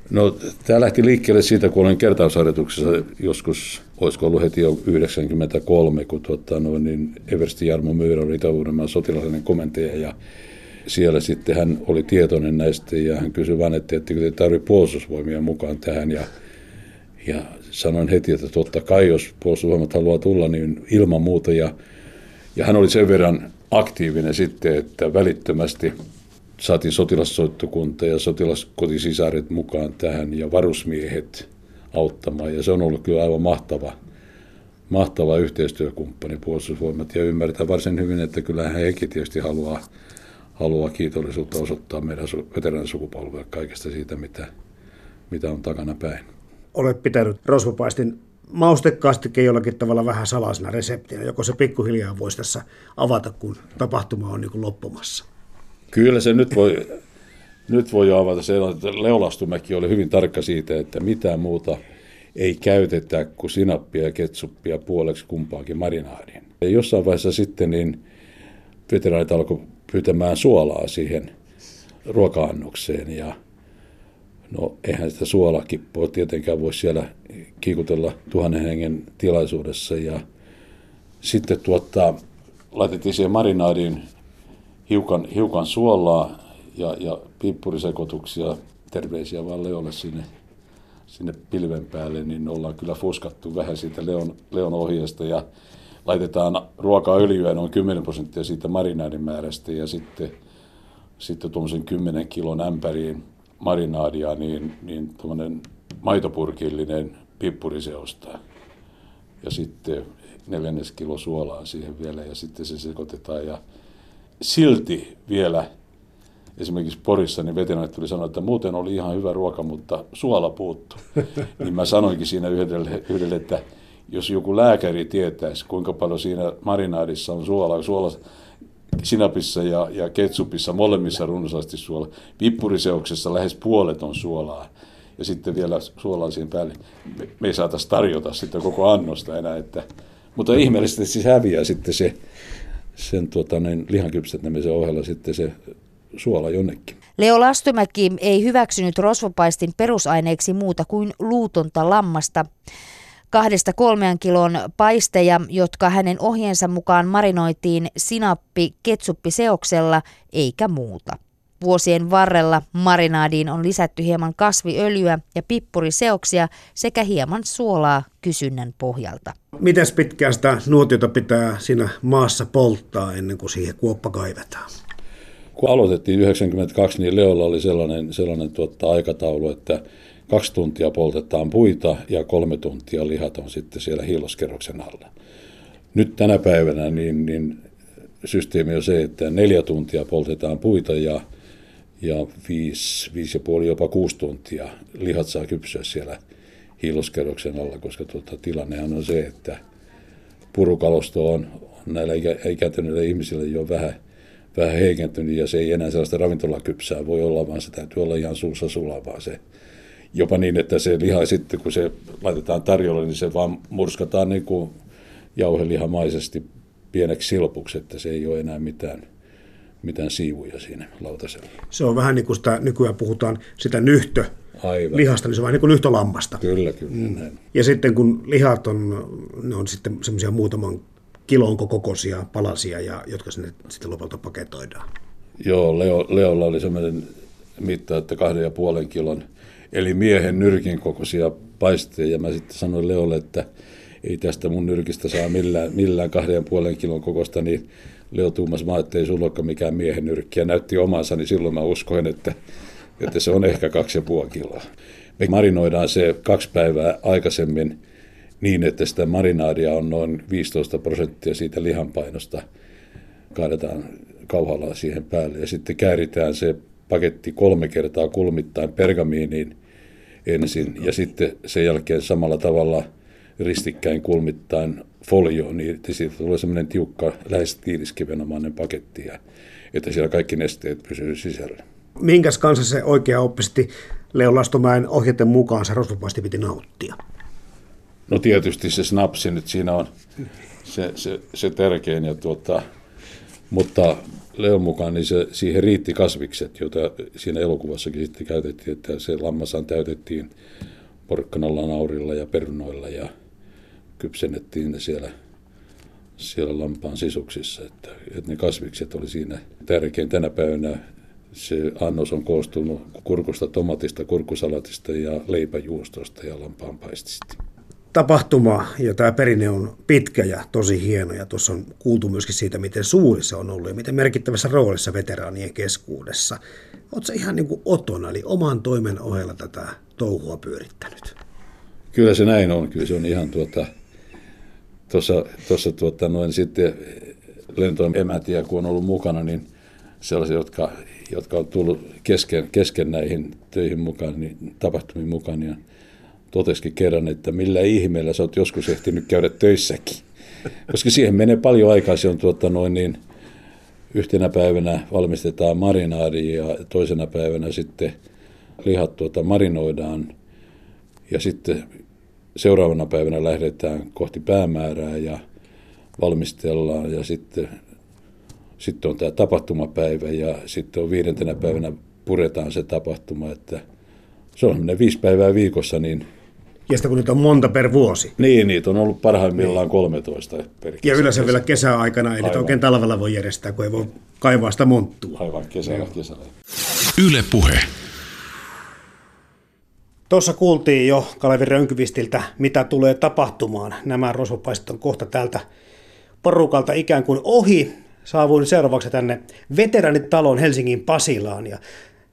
Speaker 5: No, tämä lähti liikkeelle siitä, kun olin kertausharjoituksessa joskus, olisiko ollut heti jo 93, kun tuota, no, niin Eversti Jarmo Myyrä oli Itä-Uudenmaan sotilainen komentaja ja siellä sitten hän oli tietoinen näistä ja hän kysyi vain, että ettekö te tarvitse puolustusvoimia mukaan tähän ja, ja sanoin heti, että totta kai jos puolustusvoimat haluaa tulla, niin ilman muuta ja, ja hän oli sen verran aktiivinen sitten, että välittömästi saatiin sotilassoittokunta ja sotilaskotisisaret mukaan tähän ja varusmiehet auttamaan. Ja se on ollut kyllä aivan mahtava, mahtava yhteistyökumppani puolustusvoimat ja ymmärtää varsin hyvin, että kyllähän hekin tietysti haluaa, haluaa kiitollisuutta osoittaa meidän veteraanisukupolvelle kaikesta siitä, mitä, mitä on takana päin.
Speaker 4: Olet pitänyt rosvopaistin maustekaastikin jollakin tavalla vähän salaisena reseptinä. Joko se pikkuhiljaa voisi tässä avata, kun tapahtuma on niin loppumassa?
Speaker 5: Kyllä se nyt voi, nyt voi jo avata. Se, että Leolastumäki oli hyvin tarkka siitä, että mitään muuta ei käytetä kuin sinappia ja ketsuppia puoleksi kumpaankin marinaadiin. Ja jossain vaiheessa sitten niin veteraanit alkoi pyytämään suolaa siihen ruoka-annokseen ja No eihän sitä suolakippoa tietenkään voi siellä kiikutella tuhannen hengen tilaisuudessa. Ja sitten tuota, laitettiin siihen marinaadiin hiukan, hiukan suolaa ja, ja pippurisekoituksia, terveisiä vaan Leolle sinne, sinne pilven päälle, niin ollaan kyllä fuskattu vähän siitä Leon, Leon ohjeesta ja laitetaan ruokaöljyä noin 10 prosenttia siitä marinaadin määrästä ja sitten, sitten tuommoisen 10 kilon ämpäriin marinaadia, niin, niin tuommoinen maitopurkillinen pippuriseosta. Ja sitten neljännes kilo suolaa siihen vielä ja sitten se sekoitetaan. Ja silti vielä esimerkiksi Porissa niin veteraanit tuli sanoa, että muuten oli ihan hyvä ruoka, mutta suola puuttu. niin mä sanoinkin siinä yhdelle, yhdelle, että jos joku lääkäri tietäisi, kuinka paljon siinä marinaadissa on suolaa, suola sinapissa ja, ja ketsupissa molemmissa runsaasti suolaa. Pippuriseoksessa lähes puolet on suolaa ja sitten vielä suolaa siihen päälle. Me, me ei saataisi tarjota sitä koko annosta enää. Että, mutta ihmeellisesti siis häviää sitten se sen tuota, niin, lihankypsettämisen ohella sitten se suola jonnekin.
Speaker 6: Leo Lastomäki ei hyväksynyt rosvopaistin perusaineeksi muuta kuin luutonta lammasta kahdesta kolmean kilon paisteja, jotka hänen ohjeensa mukaan marinoitiin sinappi ketsuppiseoksella eikä muuta. Vuosien varrella marinaadiin on lisätty hieman kasviöljyä ja pippuriseoksia sekä hieman suolaa kysynnän pohjalta.
Speaker 4: Mites pitkään sitä nuotiota pitää siinä maassa polttaa ennen kuin siihen kuoppa kaivetaan?
Speaker 5: Kun aloitettiin 92, niin Leolla oli sellainen, sellainen tuota, aikataulu, että kaksi tuntia poltetaan puita ja kolme tuntia lihat on sitten siellä hiiloskerroksen alla. Nyt tänä päivänä niin, niin systeemi on se, että neljä tuntia poltetaan puita ja, ja viisi, viisi ja puoli, jopa kuusi tuntia lihat saa kypsyä siellä hiiloskerroksen alla, koska tuota, tilannehan on se, että purukalosto on, on näillä ikä, ikääntyneillä ihmisillä jo vähän, vähän heikentynyt ja se ei enää sellaista ravintolakypsää voi olla, vaan se täytyy olla ihan suussa sulavaa se jopa niin, että se liha sitten, kun se laitetaan tarjolle, niin se vaan murskataan niin kuin jauhelihamaisesti pieneksi silpuksi, että se ei ole enää mitään, mitään siivuja siinä lautasella.
Speaker 4: Se on vähän niin kuin sitä, nykyään puhutaan sitä nyhtö,
Speaker 5: Aivan.
Speaker 4: lihasta, niin se on vähän niin kuin nyhtölammasta.
Speaker 5: Kyllä, kyllä. Mm.
Speaker 4: Ja sitten kun lihat on, ne on sitten semmoisia muutaman kilon kokoisia palasia, ja, jotka sinne sitten lopulta paketoidaan.
Speaker 5: Joo, Leo, Leolla oli semmoinen mitta, että kahden ja puolen kilon, eli miehen nyrkin kokoisia paisteja. Ja mä sitten sanoin Leolle, että ei tästä mun nyrkistä saa millään, millään kahden puolen kilon kokosta, niin Leo tuumas mä, että ei sulla mikään miehen nyrkki. Ja näytti omansa, niin silloin mä uskoin, että, että se on ehkä kaksi ja puoli kiloa. Me marinoidaan se kaksi päivää aikaisemmin niin, että sitä marinaadia on noin 15 prosenttia siitä lihanpainosta. Kaadetaan kauhalaa siihen päälle ja sitten kääritään se paketti kolme kertaa kulmittain pergamiiniin ensin ja sitten sen jälkeen samalla tavalla ristikkäin kulmittain folioon, niin että siitä tulee semmoinen tiukka, lähes tiiliskivenomainen paketti, ja, että siellä kaikki nesteet pysyy sisällä.
Speaker 4: Minkäs kanssa se oikea oppisesti Leo Lastomäen ohjeiden mukaan se rosvopaisti piti nauttia?
Speaker 5: No tietysti se snapsi nyt siinä on se, se, se tärkein, ja tuota, mutta Leon mukaan niin se, siihen riitti kasvikset, joita siinä elokuvassakin sitten käytettiin, että se lammasaan täytettiin porkkanalla, naurilla ja perunoilla ja kypsennettiin ne siellä, siellä lampaan sisuksissa, että, että ne kasvikset oli siinä tärkein. Tänä päivänä se annos on koostunut kurkusta, tomatista, kurkusalatista ja leipäjuustosta ja lampaanpaistista
Speaker 4: tapahtuma ja tämä perinne on pitkä ja tosi hieno ja tuossa on kuultu myöskin siitä, miten suuri se on ollut ja miten merkittävässä roolissa veteraanien keskuudessa. Oletko ihan niin kuin otona, eli oman toimen ohella tätä touhua pyörittänyt?
Speaker 5: Kyllä se näin on, kyllä se on ihan tuota, tuossa, tuossa tuota, noin sitten lentoemätiä, kun on ollut mukana, niin sellaisia, jotka, jotka on tullut kesken, kesken näihin töihin mukaan, niin tapahtumiin mukaan, niin toteskin kerran, että millä ihmeellä sä oot joskus ehtinyt käydä töissäkin. Koska siihen menee paljon aikaa, se on tuota noin niin, yhtenä päivänä valmistetaan marinaadi ja toisena päivänä sitten lihat tuota marinoidaan ja sitten seuraavana päivänä lähdetään kohti päämäärää ja valmistellaan ja sitten, sitten on tämä tapahtumapäivä ja sitten on viidentenä päivänä puretaan se tapahtuma, että se on viisi päivää viikossa, niin
Speaker 4: ja sitä kun nyt on monta per vuosi.
Speaker 5: Niin, niitä on ollut parhaimmillaan niin. 13 per kesä.
Speaker 4: Ja yleensä vielä kesäaikana, ei niitä oikein talvella voi järjestää, kun ei voi kaivaa sitä monttua.
Speaker 5: Aivan, kesällä, kesällä.
Speaker 3: Yle Puhe.
Speaker 4: Tuossa kuultiin jo Kalevi Rönkyvistiltä, mitä tulee tapahtumaan. Nämä rosvopaiset on kohta täältä porukalta ikään kuin ohi. Saavuin seuraavaksi tänne veteranitalon Helsingin Pasilaan ja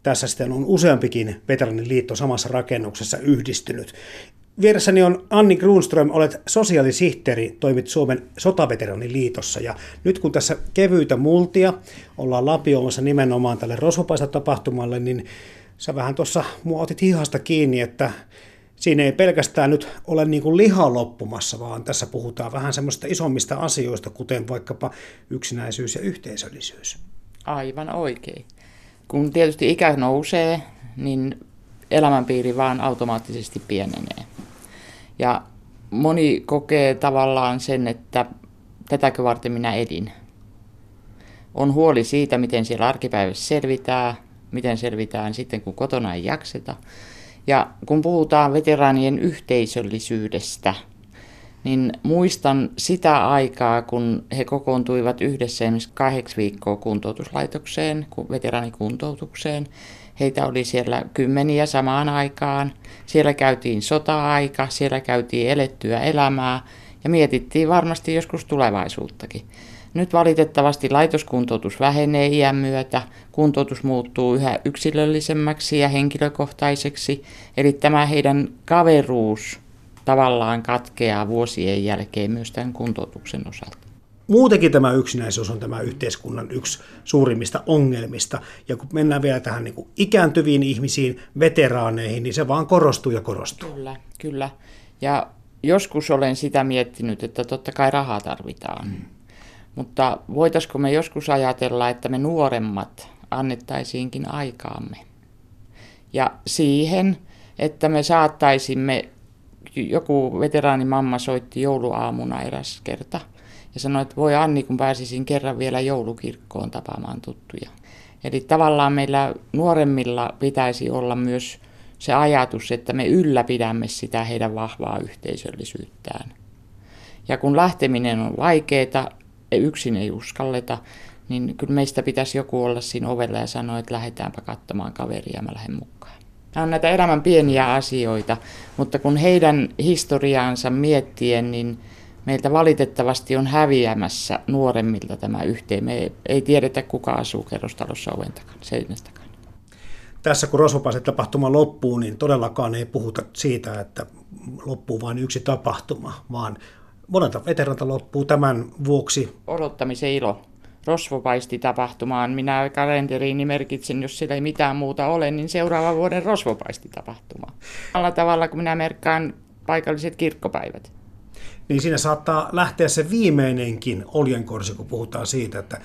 Speaker 4: tässä sitten on useampikin veteraniliitto samassa rakennuksessa yhdistynyt. Vieressäni on Anni Grunström, olet sosiaalisihteeri, toimit Suomen sotaveteraniliitossa ja nyt kun tässä kevyitä multia ollaan lapioimassa nimenomaan tälle rosvopaista tapahtumalle, niin sä vähän tuossa mua otit hihasta kiinni, että siinä ei pelkästään nyt ole niin kuin liha loppumassa, vaan tässä puhutaan vähän semmoista isommista asioista, kuten vaikkapa yksinäisyys ja yhteisöllisyys.
Speaker 7: Aivan oikein. Kun tietysti ikä nousee, niin elämänpiiri vaan automaattisesti pienenee. Ja moni kokee tavallaan sen, että tätäkö varten minä edin. On huoli siitä, miten siellä arkipäivässä selvitään, miten selvitään sitten, kun kotona ei jakseta. Ja kun puhutaan veteraanien yhteisöllisyydestä, niin muistan sitä aikaa, kun he kokoontuivat yhdessä esimerkiksi kahdeksi viikkoa kuntoutuslaitokseen, veteraanikuntoutukseen. Heitä oli siellä kymmeniä samaan aikaan. Siellä käytiin sota-aika, siellä käytiin elettyä elämää ja mietittiin varmasti joskus tulevaisuuttakin. Nyt valitettavasti laitoskuntoutus vähenee iän myötä, kuntoutus muuttuu yhä yksilöllisemmäksi ja henkilökohtaiseksi, eli tämä heidän kaveruus tavallaan katkeaa vuosien jälkeen myös tämän kuntoutuksen osalta.
Speaker 4: Muutenkin tämä yksinäisyys on tämä yhteiskunnan yksi suurimmista ongelmista. Ja kun mennään vielä tähän niin kuin ikääntyviin ihmisiin, veteraaneihin, niin se vaan korostuu ja korostuu.
Speaker 7: Kyllä, kyllä. Ja joskus olen sitä miettinyt, että totta kai rahaa tarvitaan. Mm. Mutta voitaisiko me joskus ajatella, että me nuoremmat annettaisiinkin aikaamme. Ja siihen, että me saattaisimme joku veteraanimamma soitti jouluaamuna eräs kerta Ja sanoi, että voi Anni, kun pääsisin kerran vielä joulukirkkoon tapaamaan tuttuja. Eli tavallaan meillä nuoremmilla pitäisi olla myös se ajatus, että me ylläpidämme sitä heidän vahvaa yhteisöllisyyttään. Ja kun lähteminen on vaikeaa, yksin ei uskalleta, niin kyllä meistä pitäisi joku olla siinä ovella ja sanoa, että lähdetäänpä katsomaan kaveria mä lähden mukaan. Nämä on näitä elämän pieniä asioita, mutta kun heidän historiaansa miettien, niin meiltä valitettavasti on häviämässä nuoremmilta tämä yhteen. Me ei tiedetä, kuka asuu kerrostalossa oven takana, takana.
Speaker 4: Tässä kun Rosvopaisen tapahtuma loppuu, niin todellakaan ei puhuta siitä, että loppuu vain yksi tapahtuma, vaan monelta veteranta loppuu tämän vuoksi.
Speaker 7: Odottamisen ilo rosvopaisti tapahtumaan. Minä kalenteriin merkitsin, jos siellä ei mitään muuta ole, niin seuraava vuoden rosvopaisti tapahtuma. Alla tavalla kuin minä merkkaan paikalliset kirkkopäivät.
Speaker 4: Niin siinä saattaa lähteä se viimeinenkin oljenkorsi, kun puhutaan siitä, että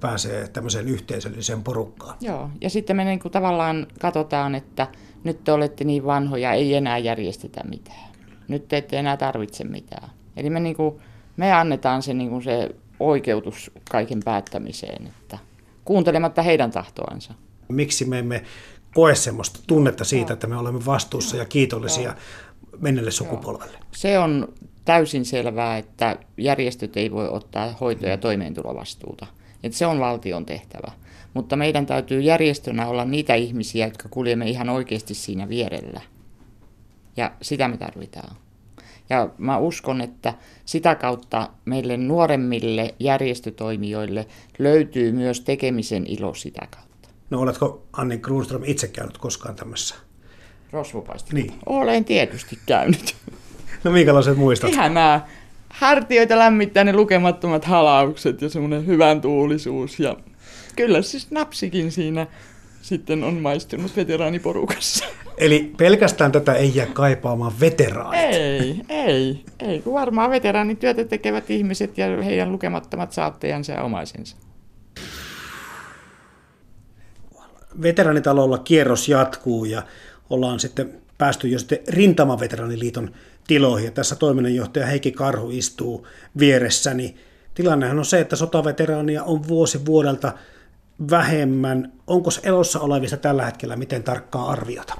Speaker 4: pääsee tämmöiseen yhteisölliseen porukkaan.
Speaker 7: Joo, ja sitten me niin kuin tavallaan katsotaan, että nyt te olette niin vanhoja, ei enää järjestetä mitään. Nyt te ette enää tarvitse mitään. Eli me, niin kuin, me annetaan se, niin kuin se oikeutus kaiken päättämiseen, että kuuntelematta heidän tahtoansa.
Speaker 4: Miksi me emme koe sellaista tunnetta siitä, että me olemme vastuussa ja kiitollisia menneelle sukupolvelle?
Speaker 7: Se on täysin selvää, että järjestöt ei voi ottaa hoito- ja toimeentulovastuuta. Että se on valtion tehtävä. Mutta meidän täytyy järjestönä olla niitä ihmisiä, jotka kuljemme ihan oikeasti siinä vierellä. Ja sitä me tarvitaan. Ja mä uskon, että sitä kautta meille nuoremmille järjestötoimijoille löytyy myös tekemisen ilo sitä kautta.
Speaker 4: No oletko Anni Grunström itse käynyt koskaan tämmössä?
Speaker 7: Rosvopaisti.
Speaker 4: Niin.
Speaker 7: Olen tietysti käynyt.
Speaker 4: No minkälaiset muistat?
Speaker 7: nämä Hartioita lämmittää ne lukemattomat halaukset ja semmoinen hyvän tuulisuus. Ja kyllä siis napsikin siinä sitten on maistunut veteraaniporukassa.
Speaker 4: Eli pelkästään tätä ei jää kaipaamaan veteraanit.
Speaker 7: Ei, ei, ei, kun varmaan veteraanityötä tekevät ihmiset ja heidän lukemattomat saattajansa ja omaisensa.
Speaker 4: Veteraanitalolla kierros jatkuu ja ollaan sitten päästy jo sitten Rintamaveteraaniliiton tiloihin. Ja tässä toiminnanjohtaja Heikki Karhu istuu vieressäni. Tilannehan on se, että sotaveteraania on vuosi vuodelta vähemmän. Onko elossa olevista tällä hetkellä miten tarkkaa arviota?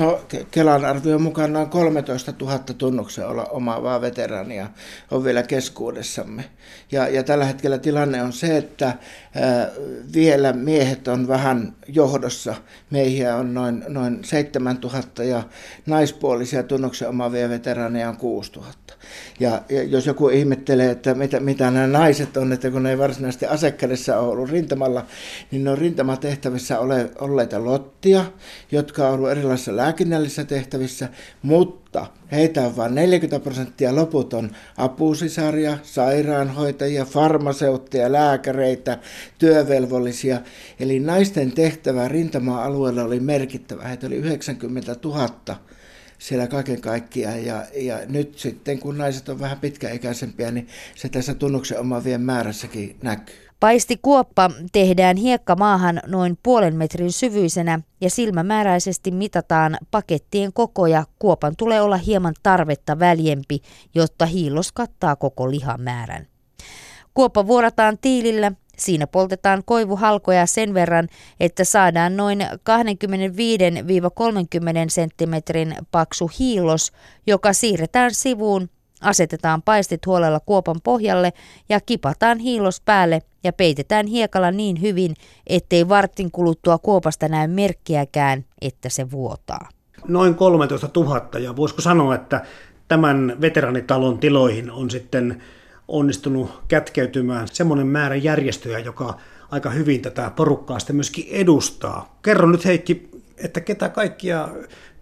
Speaker 8: No Kelan arvion mukaan noin 13 000 tunnuksen omaavaa veteraania on vielä keskuudessamme. Ja, ja tällä hetkellä tilanne on se, että ää, vielä miehet on vähän johdossa. Miehiä on noin, noin 7 000 ja naispuolisia tunnuksen omaavia veteraaneja on 6 000. Ja, ja jos joku ihmettelee, että mitä, mitä nämä naiset on, että kun ne ei varsinaisesti asekädessä ole ollut rintamalla, niin ne on rintamatehtävissä ole, olleita lottia, jotka on ollut erilaisissa lääkinnällisissä tehtävissä, mutta heitä on vain 40 prosenttia, loput on apusisaria, sairaanhoitajia, farmaseutteja, lääkäreitä, työvelvollisia. Eli naisten tehtävä rintama-alueella oli merkittävä, heitä oli 90 000 siellä kaiken kaikkiaan. Ja, ja nyt sitten, kun naiset on vähän pitkäikäisempiä, niin se tässä tunnuksen omavien määrässäkin näkyy.
Speaker 6: Paistikuoppa tehdään hiekkamaahan noin puolen metrin syvyisenä ja silmämääräisesti mitataan pakettien koko ja kuopan tulee olla hieman tarvetta väljempi, jotta hiilos kattaa koko lihamäärän. Kuoppa vuorataan tiilillä Siinä poltetaan koivuhalkoja sen verran, että saadaan noin 25-30 cm paksu hiilos, joka siirretään sivuun, asetetaan paistit huolella kuopan pohjalle ja kipataan hiilos päälle ja peitetään hiekalla niin hyvin, ettei vartin kuluttua kuopasta näy merkkiäkään, että se vuotaa.
Speaker 4: Noin 13 000 ja voisiko sanoa, että tämän veteranitalon tiloihin on sitten onnistunut kätkeytymään semmoinen määrä järjestöjä, joka aika hyvin tätä porukkaa sitten myöskin edustaa. Kerro nyt Heikki, että ketä kaikkia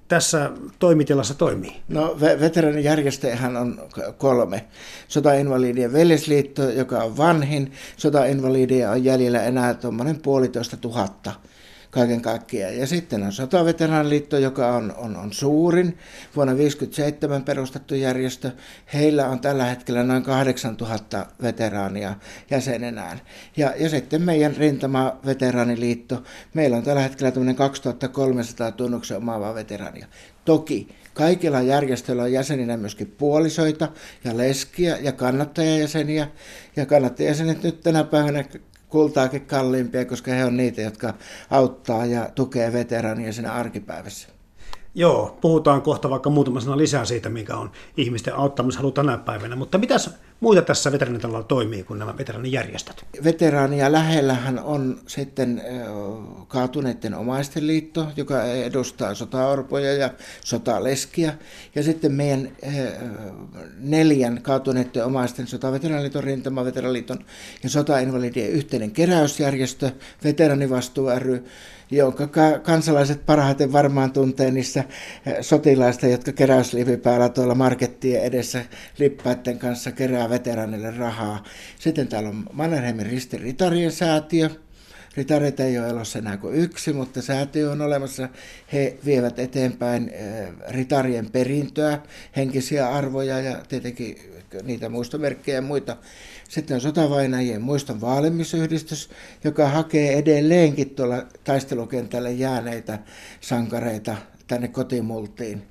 Speaker 4: tässä toimitilassa toimii?
Speaker 8: No veteranijärjestöjähän on kolme. Sotainvalidien veljesliitto, joka on vanhin. Sotainvalideja on jäljellä enää tuommoinen puolitoista tuhatta kaiken kaikkiaan. Ja sitten on Sotaveteraaniliitto, joka on, on, on suurin, vuonna 1957 perustettu järjestö. Heillä on tällä hetkellä noin 8000 veteraania jäsenenään. Ja, ja sitten meidän rintama Veteraaniliitto, meillä on tällä hetkellä 2300 tunnuksen omaavaa veteraania. Toki Kaikilla järjestöillä on jäseninä myöskin puolisoita ja leskiä ja kannattajajäseniä. Ja kannattajajäsenet nyt tänä päivänä kultaakin kalliimpia, koska he on niitä, jotka auttaa ja tukee veteraania siinä arkipäivässä.
Speaker 4: Joo, puhutaan kohta vaikka muutama sana lisää siitä, mikä on ihmisten auttamishalu tänä päivänä, mutta mitäs muita tässä veteranitalolla toimii kuin nämä veteraanijärjestöt?
Speaker 8: Veteraania lähellähän on sitten kaatuneiden omaisten liitto, joka edustaa sotaorpoja ja sotaleskiä. Ja sitten meidän neljän kaatuneiden omaisten sotaveteraaniliiton, rintamaveteraaniliiton ja sotainvalidien yhteinen keräysjärjestö, Veteranivastuu ry, jonka kansalaiset parhaiten varmaan tuntee niissä sotilaista, jotka keräyslivipäällä tuolla markettien edessä lippaiden kanssa kerää veteranille rahaa. Sitten täällä on Mannerheimin Risti Ritarien säätiö. Ritareita ei ole elossa enää kuin yksi, mutta säätiö on olemassa. He vievät eteenpäin ritarien perintöä, henkisiä arvoja ja tietenkin niitä muistomerkkejä ja muita. Sitten on sotavainajien muiston vaalimisyhdistys, joka hakee edelleenkin tuolla taistelukentälle jääneitä sankareita tänne kotimultiin.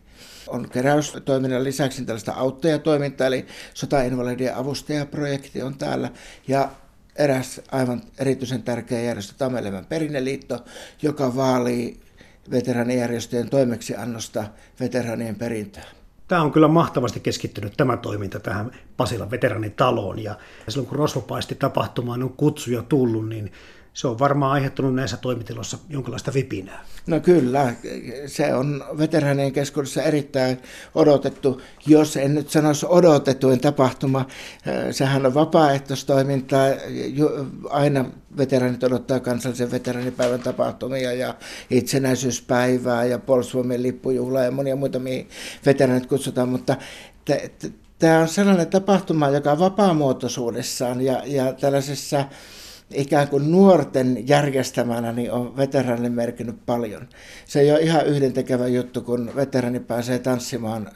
Speaker 8: On keräystoiminnan lisäksi tällaista auttajatoimintaa, eli sotainvalidien avustajaprojekti on täällä. Ja eräs aivan erityisen tärkeä järjestö, Tamelevän perinneliitto, joka vaalii veteranijärjestöjen toimeksiannosta veteranien perintöä.
Speaker 4: Tämä on kyllä mahtavasti keskittynyt tämä toiminta tähän Pasilan veteranitaloon ja silloin kun rosvopaisti tapahtumaan on kutsuja tullut, niin se on varmaan aiheuttanut näissä toimitiloissa jonkinlaista vipinää.
Speaker 8: No kyllä, se on veteraanien keskuudessa erittäin odotettu, jos en nyt sanoisi odotetuin tapahtuma. Sehän on vapaaehtoistoimintaa, aina veteraanit odottaa kansallisen veteraanipäivän tapahtumia ja itsenäisyyspäivää ja puolustusvoimien lippujuhlaa ja monia muita, mihin veteraanit kutsutaan, mutta tämä on sellainen tapahtuma, joka vapaamuotoisuudessaan ja, ja tällaisessa ikään kuin nuorten järjestämänä niin on veteraani merkinnyt paljon. Se ei ole ihan yhdentekevä juttu, kun veteraani pääsee tanssimaan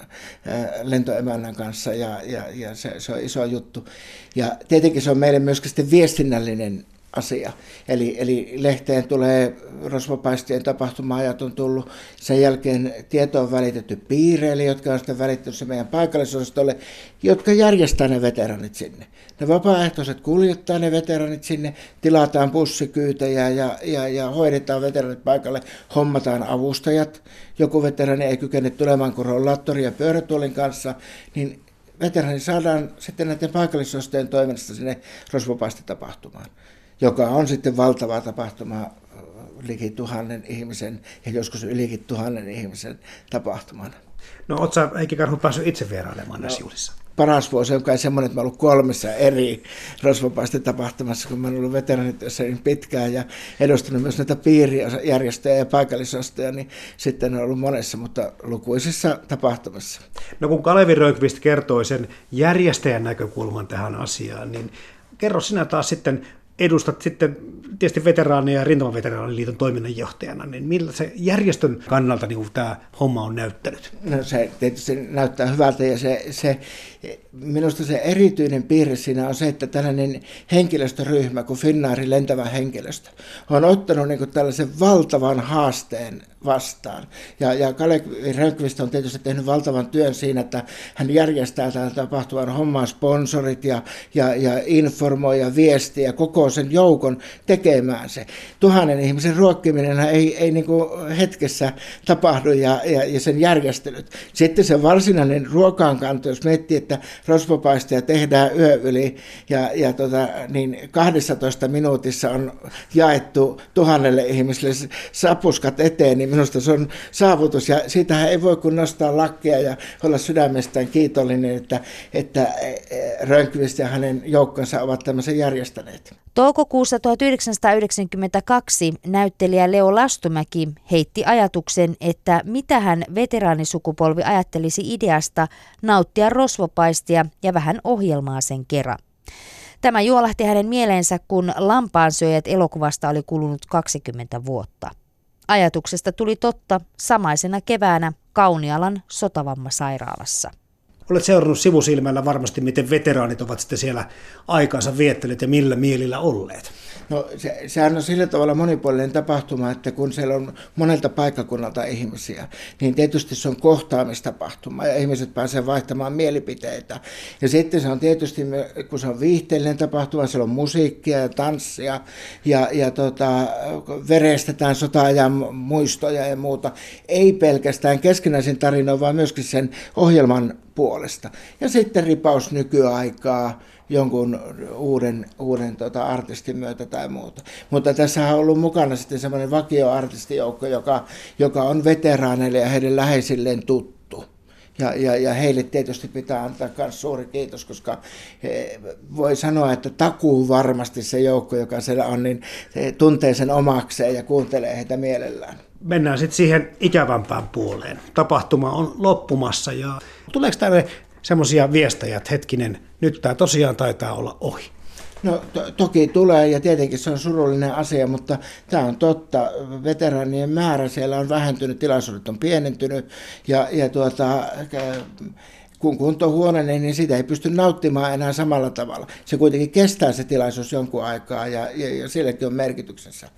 Speaker 8: lentoemännän kanssa ja, ja, ja se, se on iso juttu. Ja tietenkin se on meille myöskin sitten viestinnällinen asia. Eli, eli lehteen tulee rosvopaistien tapahtuma-ajat on tullut. Sen jälkeen tieto on välitetty piireille, jotka on sitten välittänyt se meidän paikallisosastolle, jotka järjestää ne veteranit sinne. Ne vapaaehtoiset kuljettaa ne veteranit sinne, tilataan bussikyytejä ja, ja, ja hoidetaan veteranit paikalle, hommataan avustajat. Joku veterani ei kykene tulemaan kuin rollaattori ja pyörätuolin kanssa, niin veterani saadaan sitten näiden paikallisostojen toiminnasta sinne rosvopaistitapahtumaan joka on sitten valtava tapahtuma liki tuhannen ihmisen ja joskus ylikin tuhannen ihmisen tapahtumana.
Speaker 4: No oot sä Heikki Karhu päässyt itse vierailemaan no, näissä juhlissa?
Speaker 8: Paras vuosi on kai semmoinen, että mä ollut kolmessa eri rosvopaisten tapahtumassa, kun mä olen ollut veteraanityössä niin pitkään ja edustanut myös näitä piirijärjestöjä ja paikallisostoja, niin sitten on ollut monessa, mutta lukuisissa tapahtumissa.
Speaker 4: No kun Kalevi Rönkvist kertoi sen järjestäjän näkökulman tähän asiaan, niin kerro sinä taas sitten edustat sitten tietysti veteraaneja ja rintamaveteraaniliiton toiminnanjohtajana, niin millä se järjestön kannalta niin tämä homma on näyttänyt?
Speaker 8: No se tietysti näyttää hyvältä ja se, se, minusta se erityinen piirre siinä on se, että tällainen henkilöstöryhmä kuin Finnaarin lentävä henkilöstö on ottanut niin tällaisen valtavan haasteen vastaan. Ja, ja Kalle Rönkvist on tietysti tehnyt valtavan työn siinä, että hän järjestää tämän tapahtuvan homman sponsorit ja, ja, ja informoi ja viestiä koko sen joukon tekemään se. Tuhannen ihmisen ruokkiminen ei, ei niin hetkessä tapahdu ja, ja, ja sen järjestelyt. Sitten se varsinainen ruokaankanto, jos miettii, että rosvopaisteja tehdään yö yli ja, ja tota, niin 12 minuutissa on jaettu tuhannelle ihmiselle sapuskat eteen, niin minusta se on saavutus ja siitähän ei voi kun nostaa lakkia ja olla sydämestään kiitollinen, että, että e, e, Rönkvist ja hänen joukkonsa ovat tämmöisen järjestäneet.
Speaker 6: Toukokuussa 1992 näyttelijä Leo Lastumäki heitti ajatuksen, että mitä hän veteraanisukupolvi ajattelisi ideasta nauttia rosvopaistia ja vähän ohjelmaa sen kerran. Tämä juolahti hänen mieleensä, kun Lampaansyöjät elokuvasta oli kulunut 20 vuotta. Ajatuksesta tuli totta samaisena keväänä Kaunialan sotavammasairaalassa.
Speaker 4: Olet seurannut sivusilmällä varmasti, miten veteraanit ovat sitten siellä aikansa viettäneet ja millä mielillä olleet.
Speaker 8: No se, sehän on sillä tavalla monipuolinen tapahtuma, että kun siellä on monelta paikkakunnalta ihmisiä, niin tietysti se on kohtaamistapahtuma ja ihmiset pääsevät vaihtamaan mielipiteitä. Ja sitten se on tietysti, kun se on viihteellinen tapahtuma, siellä on musiikkia ja tanssia ja, ja tota, verestetään sota-ajan muistoja ja muuta. Ei pelkästään keskinäisen tarinan, vaan myöskin sen ohjelman puolesta. Ja sitten ripaus nykyaikaa, jonkun uuden, uuden tota, artistin myötä tai muuta. Mutta tässä on ollut mukana sitten semmoinen vakioartistijoukko, joka, joka on veteraaneille ja heidän läheisilleen tuttu. Ja, ja, ja heille tietysti pitää antaa myös suuri kiitos, koska he, voi sanoa, että takuu varmasti se joukko, joka siellä on, niin se tuntee sen omakseen ja kuuntelee heitä mielellään.
Speaker 4: Mennään sitten siihen ikävämpään puoleen. Tapahtuma on loppumassa ja tuleeko tänne semmoisia viestejä, että hetkinen, nyt tämä tosiaan taitaa olla ohi?
Speaker 8: No to- toki tulee ja tietenkin se on surullinen asia, mutta tämä on totta. Veteraanien määrä siellä on vähentynyt, tilaisuudet on pienentynyt ja, ja tuota, kun kunto huononee, niin sitä ei pysty nauttimaan enää samalla tavalla. Se kuitenkin kestää se tilaisuus jonkun aikaa ja, ja, ja silläkin on merkityksensä.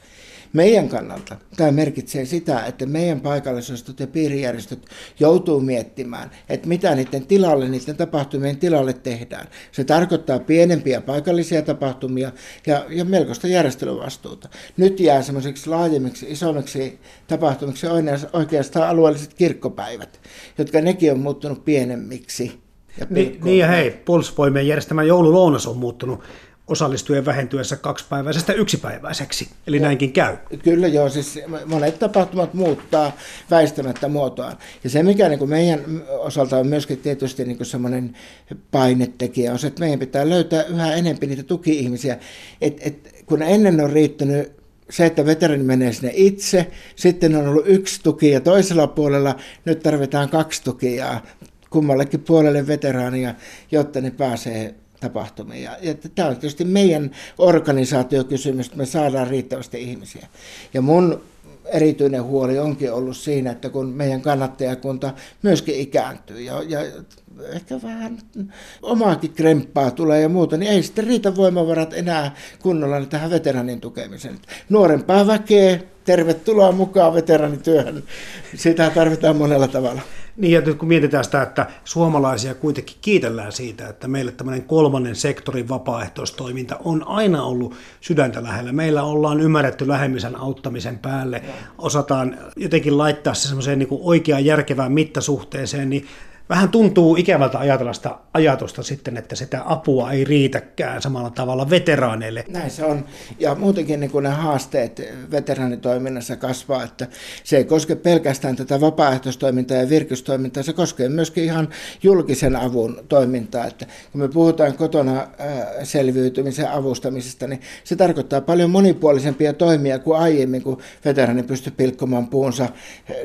Speaker 8: Meidän kannalta tämä merkitsee sitä, että meidän paikallisostot ja piirijärjestöt joutuu miettimään, että mitä niiden tilalle, niiden tapahtumien tilalle tehdään. Se tarkoittaa pienempiä paikallisia tapahtumia ja, ja melkoista järjestelyvastuuta. Nyt jää semmoiseksi laajemmiksi, isommiksi tapahtumiksi oikeastaan alueelliset kirkkopäivät, jotka nekin on muuttunut pienemmiksi.
Speaker 4: Ja niin, niin ja hei, puolustusvoimien järjestämä joululounas on muuttunut osallistujien vähentyessä kaksipäiväisestä yksipäiväiseksi. Eli ja, näinkin käy.
Speaker 8: Kyllä joo, siis monet tapahtumat muuttaa väistämättä muotoaan. Ja se, mikä niin kuin meidän osalta on myöskin tietysti niin semmoinen painetekijä, on se, että meidän pitää löytää yhä enemmän niitä tuki-ihmisiä. Et, et, kun ennen on riittänyt se, että veterani menee sinne itse, sitten on ollut yksi tuki ja toisella puolella nyt tarvitaan kaksi tukia kummallekin puolelle veteraania, jotta ne pääsee tapahtumia. Ja tämä on tietysti meidän organisaatiokysymys, että me saadaan riittävästi ihmisiä. Ja mun erityinen huoli onkin ollut siinä, että kun meidän kannattajakunta myöskin ikääntyy ja, ja ehkä vähän omaakin kremppaa tulee ja muuta, niin ei sitten riitä voimavarat enää kunnolla tähän veteranin tukemiseen. Nuorempaa väkeä, tervetuloa mukaan veteranityöhön. Sitä tarvitaan monella tavalla.
Speaker 4: Niin, ja nyt kun mietitään sitä, että suomalaisia kuitenkin kiitellään siitä, että meille tämmöinen kolmannen sektorin vapaaehtoistoiminta on aina ollut sydäntä lähellä. Meillä ollaan ymmärretty lähemmisen auttamisen päälle, osataan jotenkin laittaa se semmoiseen niin oikeaan järkevään mittasuhteeseen, niin vähän tuntuu ikävältä ajatella sitä ajatusta sitten, että sitä apua ei riitäkään samalla tavalla veteraaneille.
Speaker 8: Näin se on. Ja muutenkin niin kuin ne haasteet veteraanitoiminnassa kasvaa, että se ei koske pelkästään tätä vapaaehtoistoimintaa ja virkistoimintaa, se koskee myöskin ihan julkisen avun toimintaa. Että kun me puhutaan kotona selviytymisen avustamisesta, niin se tarkoittaa paljon monipuolisempia toimia kuin aiemmin, kun veteraani pystyy pilkkomaan puunsa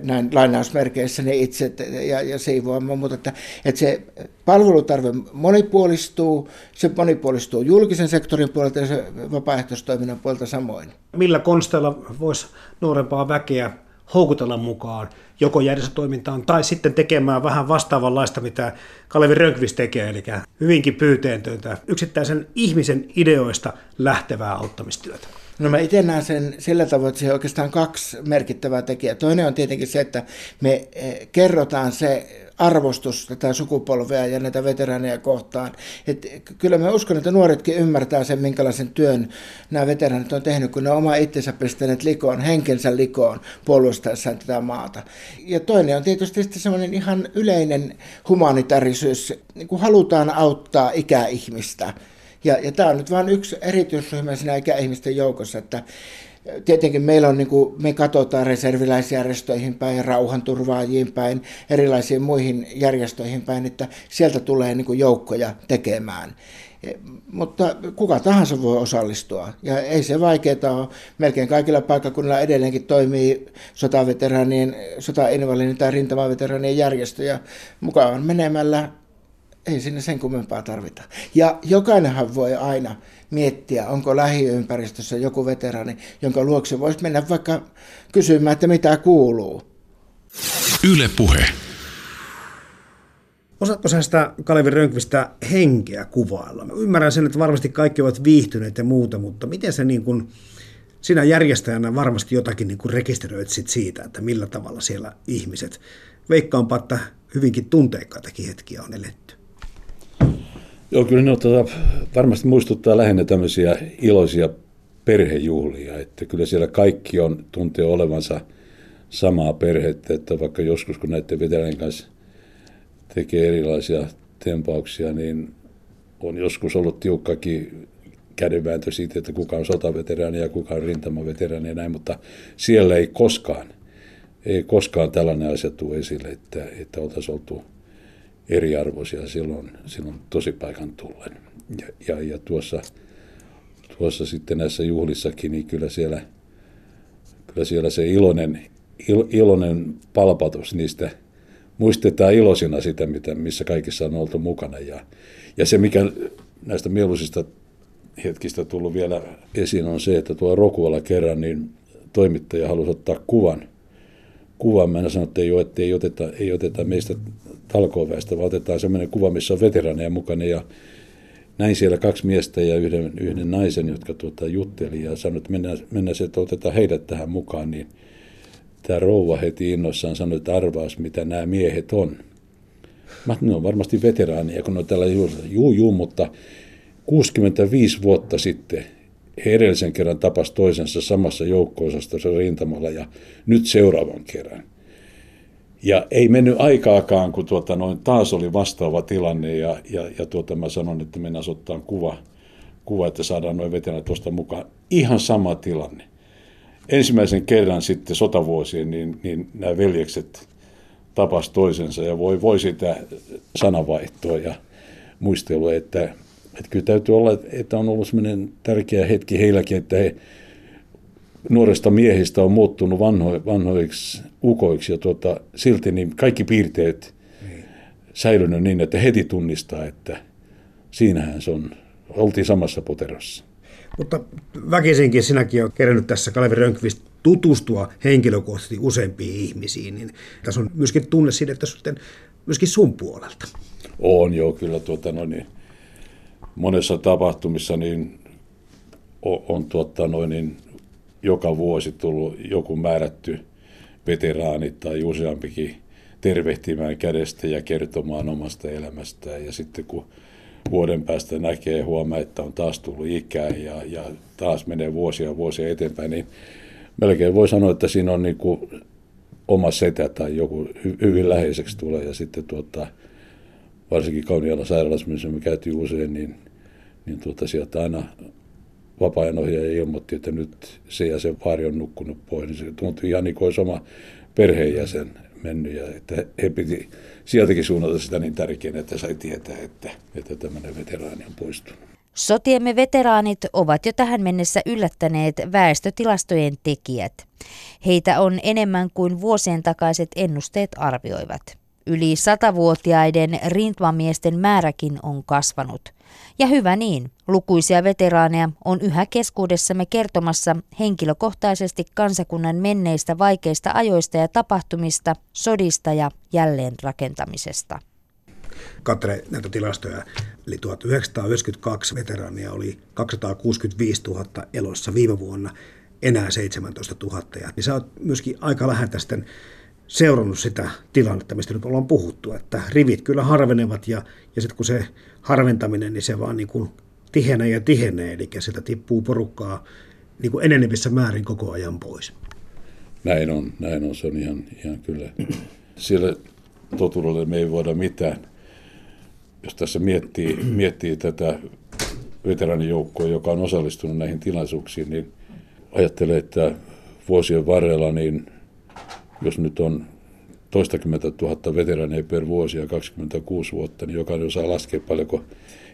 Speaker 8: näin lainausmerkeissä niin itse ja, ja siivoamaan mutta että, että se palvelutarve monipuolistuu, se monipuolistuu julkisen sektorin puolelta ja se vapaaehtoistoiminnan puolelta samoin.
Speaker 4: Millä konsteilla voisi nuorempaa väkeä houkutella mukaan joko järjestötoimintaan tai sitten tekemään vähän vastaavanlaista, mitä Kalevi Rönkvist tekee, eli hyvinkin pyyteentöntä yksittäisen ihmisen ideoista lähtevää auttamistyötä.
Speaker 8: No mä itse näen sen sillä tavoin, että se on oikeastaan kaksi merkittävää tekijää. Toinen on tietenkin se, että me eh, kerrotaan se arvostus tätä sukupolvea ja näitä veteraaneja kohtaan. Et kyllä mä uskon, että nuoretkin ymmärtää sen, minkälaisen työn nämä veteraanit on tehnyt, kun ne oma itsensä pistäneet likoon, henkensä likoon puolustaessaan tätä maata. Ja toinen on tietysti semmoinen ihan yleinen humanitaarisyys, niin kuin halutaan auttaa ikäihmistä. Ja, ja tämä on nyt vain yksi erityisryhmä siinä ikäihmisten joukossa, että tietenkin meillä on, niin kuin, me katsotaan reserviläisjärjestöihin päin, rauhanturvaajiin päin, erilaisiin muihin järjestöihin päin, että sieltä tulee niin kuin joukkoja tekemään. E, mutta kuka tahansa voi osallistua. Ja ei se vaikeaa ole. Melkein kaikilla paikkakunnilla edelleenkin toimii sotaveteraanien, sotainvalidin tai rintamaveteraanien järjestöjä mukaan menemällä. Ei sinne sen kummempaa tarvita. Ja jokainenhan voi aina miettiä, onko lähiympäristössä joku veteraani, jonka luokse voisi mennä vaikka kysymään, että mitä kuuluu.
Speaker 3: Yle puhe.
Speaker 4: Osaatko sä sitä Kalevi Rönkvistä henkeä kuvailla? Mä ymmärrän sen, että varmasti kaikki ovat viihtyneet ja muuta, mutta miten se niin kuin, sinä järjestäjänä varmasti jotakin niin kuin rekisteröit sit siitä, että millä tavalla siellä ihmiset, veikkaanpa, että hyvinkin tunteikkaitakin hetkiä on eletty.
Speaker 5: Joo, kyllä ne tuota, varmasti muistuttaa lähinnä tämmöisiä iloisia perhejuhlia, että kyllä siellä kaikki on tuntee olevansa samaa perhettä, että vaikka joskus kun näiden veteraanien kanssa tekee erilaisia tempauksia, niin on joskus ollut tiukkakin kädenvääntö siitä, että kuka on sotaveteraani ja kuka on rintamaveteraani ja näin, mutta siellä ei koskaan, ei koskaan tällainen asia tule esille, että, että oltaisiin oltu eriarvoisia silloin, silloin tosipaikan tullen. Ja, ja, ja tuossa, tuossa sitten näissä juhlissakin, niin kyllä siellä, kyllä siellä se iloinen, il, iloinen palpatus niistä muistetaan iloisina sitä, mitä, missä kaikissa on oltu mukana. Ja, ja se, mikä näistä mieluisista hetkistä tullut vielä esiin, on se, että tuo Rokualla kerran niin toimittaja halusi ottaa kuvan. Kuvan, mä en sano, että ei, että ei, oteta, ei oteta meistä talkooväestä, vaan otetaan sellainen kuva, missä on veteraaneja mukana. Ja näin siellä kaksi miestä ja yhden, yhden naisen, jotka tuota, jutteli ja sanoi, että mennään, mennään se, että otetaan heidät tähän mukaan. Niin tämä rouva heti innoissaan sanoi, että arvaas, mitä nämä miehet on. Mä ne on varmasti veteraaneja, kun ne on juuri. Juu, juu, mutta 65 vuotta sitten he edellisen kerran tapas toisensa samassa joukko-osastossa rintamalla ja nyt seuraavan kerran. Ja ei mennyt aikaakaan, kun tuota, noin, taas oli vastaava tilanne ja, ja, ja tuota, mä sanon, että mennään ottaa kuva, kuva, että saadaan noin veteränät tuosta mukaan. Ihan sama tilanne. Ensimmäisen kerran sitten sotavuosien, niin, niin nämä veljekset tapas toisensa ja voi, voi sitä sanavaihtoa ja muistelua, että että kyllä täytyy olla, että on ollut sellainen tärkeä hetki heilläkin, että he nuoresta miehistä on muuttunut vanho, vanhoiksi ukoiksi ja tuota, silti niin kaikki piirteet niin. säilynyt niin, että heti tunnistaa, että siinähän se on, oltiin samassa poterossa.
Speaker 4: Mutta väkisinkin sinäkin olet kerännyt tässä Kalevi Rönkvist tutustua henkilökohtaisesti useampiin ihmisiin, niin tässä on myöskin tunne siitä, että sitten myöskin sun puolelta.
Speaker 5: On joo, kyllä tuota, no niin, monessa tapahtumissa niin on, on tuotta noin, niin joka vuosi tullut joku määrätty veteraani tai useampikin tervehtimään kädestä ja kertomaan omasta elämästään. Ja sitten kun vuoden päästä näkee, huomaa, että on taas tullut ikää ja, ja taas menee vuosia vuosia eteenpäin, niin melkein voi sanoa, että siinä on niin kuin oma setä tai joku hyvin läheiseksi tulee. Ja sitten tuota, varsinkin Kauniala sairaalassa, missä me käytiin usein, niin niin tuota, sieltä aina vapaa-ajan ohjaaja ilmoitti, että nyt se ja se vaari on nukkunut pois. Niin se tuntui ihan niin kuin oma perheenjäsen mennyt ja että he piti sieltäkin suunnata sitä niin tärkeänä, että sai tietää, että, että tämmöinen veteraani on poistunut.
Speaker 6: Sotiemme veteraanit ovat jo tähän mennessä yllättäneet väestötilastojen tekijät. Heitä on enemmän kuin vuosien takaiset ennusteet arvioivat. Yli satavuotiaiden rintamamiesten määräkin on kasvanut. Ja hyvä niin, lukuisia veteraaneja on yhä keskuudessamme kertomassa henkilökohtaisesti kansakunnan menneistä vaikeista ajoista ja tapahtumista, sodista ja jälleenrakentamisesta.
Speaker 4: Katre näitä tilastoja. Eli 1992 veteraania oli 265 000 elossa viime vuonna, enää 17 000. Ja niin sä oot myöskin aika läheltä sitten seurannut sitä tilannetta, mistä nyt ollaan puhuttu, että rivit kyllä harvenevat ja, ja sitten kun se harventaminen, niin se vaan niin kuin tihenee ja tihenee, eli sitä tippuu porukkaa niin kuin enenevissä määrin koko ajan pois.
Speaker 5: Näin on, näin on, se on ihan, ihan kyllä. Sille totuudelle me ei voida mitään. Jos tässä miettii, miettii tätä veteraanijoukkoa, joka on osallistunut näihin tilaisuuksiin, niin ajattelee, että vuosien varrella niin jos nyt on toistakymmentä tuhatta veteraneja per vuosi ja 26 vuotta, niin jokainen osaa laskea paljonko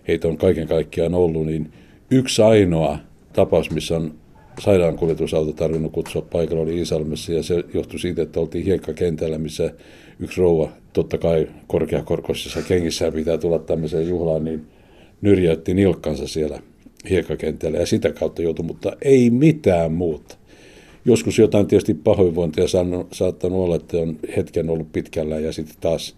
Speaker 5: heitä on kaiken kaikkiaan ollut, niin yksi ainoa tapaus, missä on sairaankuljetusauto tarvinnut kutsua paikalla, oli Iisalmessa ja se johtui siitä, että oltiin hiekkakentällä, missä yksi rouva, totta kai korkeakorkoisissa kengissä pitää tulla tämmöiseen juhlaan, niin nyrjäytti nilkkansa siellä hiekkakentällä ja sitä kautta joutui, mutta ei mitään muuta. Joskus jotain tietysti pahoinvointia saattanut olla, että on hetken ollut pitkällä ja sitten taas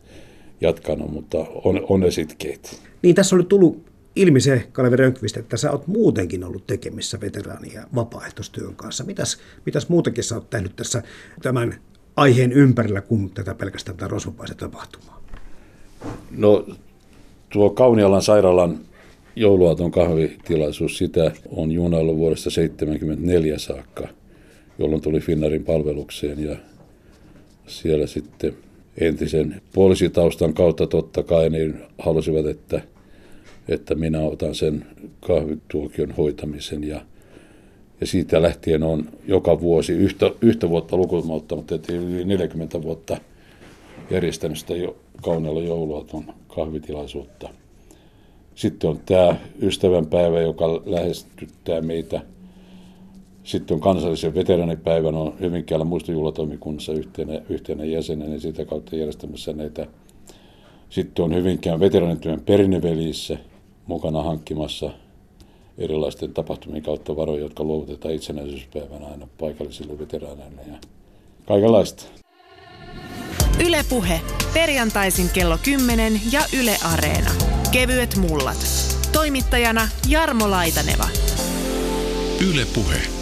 Speaker 5: jatkanut, mutta on, on ne sitkeitä.
Speaker 4: Niin tässä oli tullut ilmi se, Kalevi Rönkvist, että sä oot muutenkin ollut tekemissä veteraani- ja vapaaehtoistyön kanssa. Mitäs, mitäs muutenkin sä oot tehnyt tässä tämän aiheen ympärillä kuin tätä pelkästään tätä rosvopaisen tapahtumaa?
Speaker 5: No tuo Kaunialan sairaalan jouluaaton kahvitilaisuus, sitä on junaillut vuodesta 1974 saakka, jolloin tuli Finnarin palvelukseen ja siellä sitten entisen poliisitaustan kautta totta kai niin halusivat, että, että minä otan sen kahvituokion hoitamisen ja, ja siitä lähtien on joka vuosi yhtä, yhtä vuotta lukumautta, mutta yli 40 vuotta järjestänyt sitä jo, Kaunialla jouluaton kahvitilaisuutta. Sitten on tämä ystävänpäivä, joka lähestyttää meitä. Sitten on kansallisen veteranipäivän, on Hyvinkäällä muistojuhlatoimikunnassa yhtenä, yhtenä jäsenenä ja sitä kautta järjestämässä näitä. Sitten on Hyvinkään veteranityön perinnevelissä mukana hankkimassa erilaisten tapahtumien kautta varoja, jotka luovutetaan itsenäisyyspäivänä aina paikallisille veteraaneille ja kaikenlaista.
Speaker 2: Ylepuhe perjantaisin kello 10 ja Yle Areena. Kevyet mullat. Toimittajana Jarmo Laitaneva.
Speaker 3: Yle Puhe.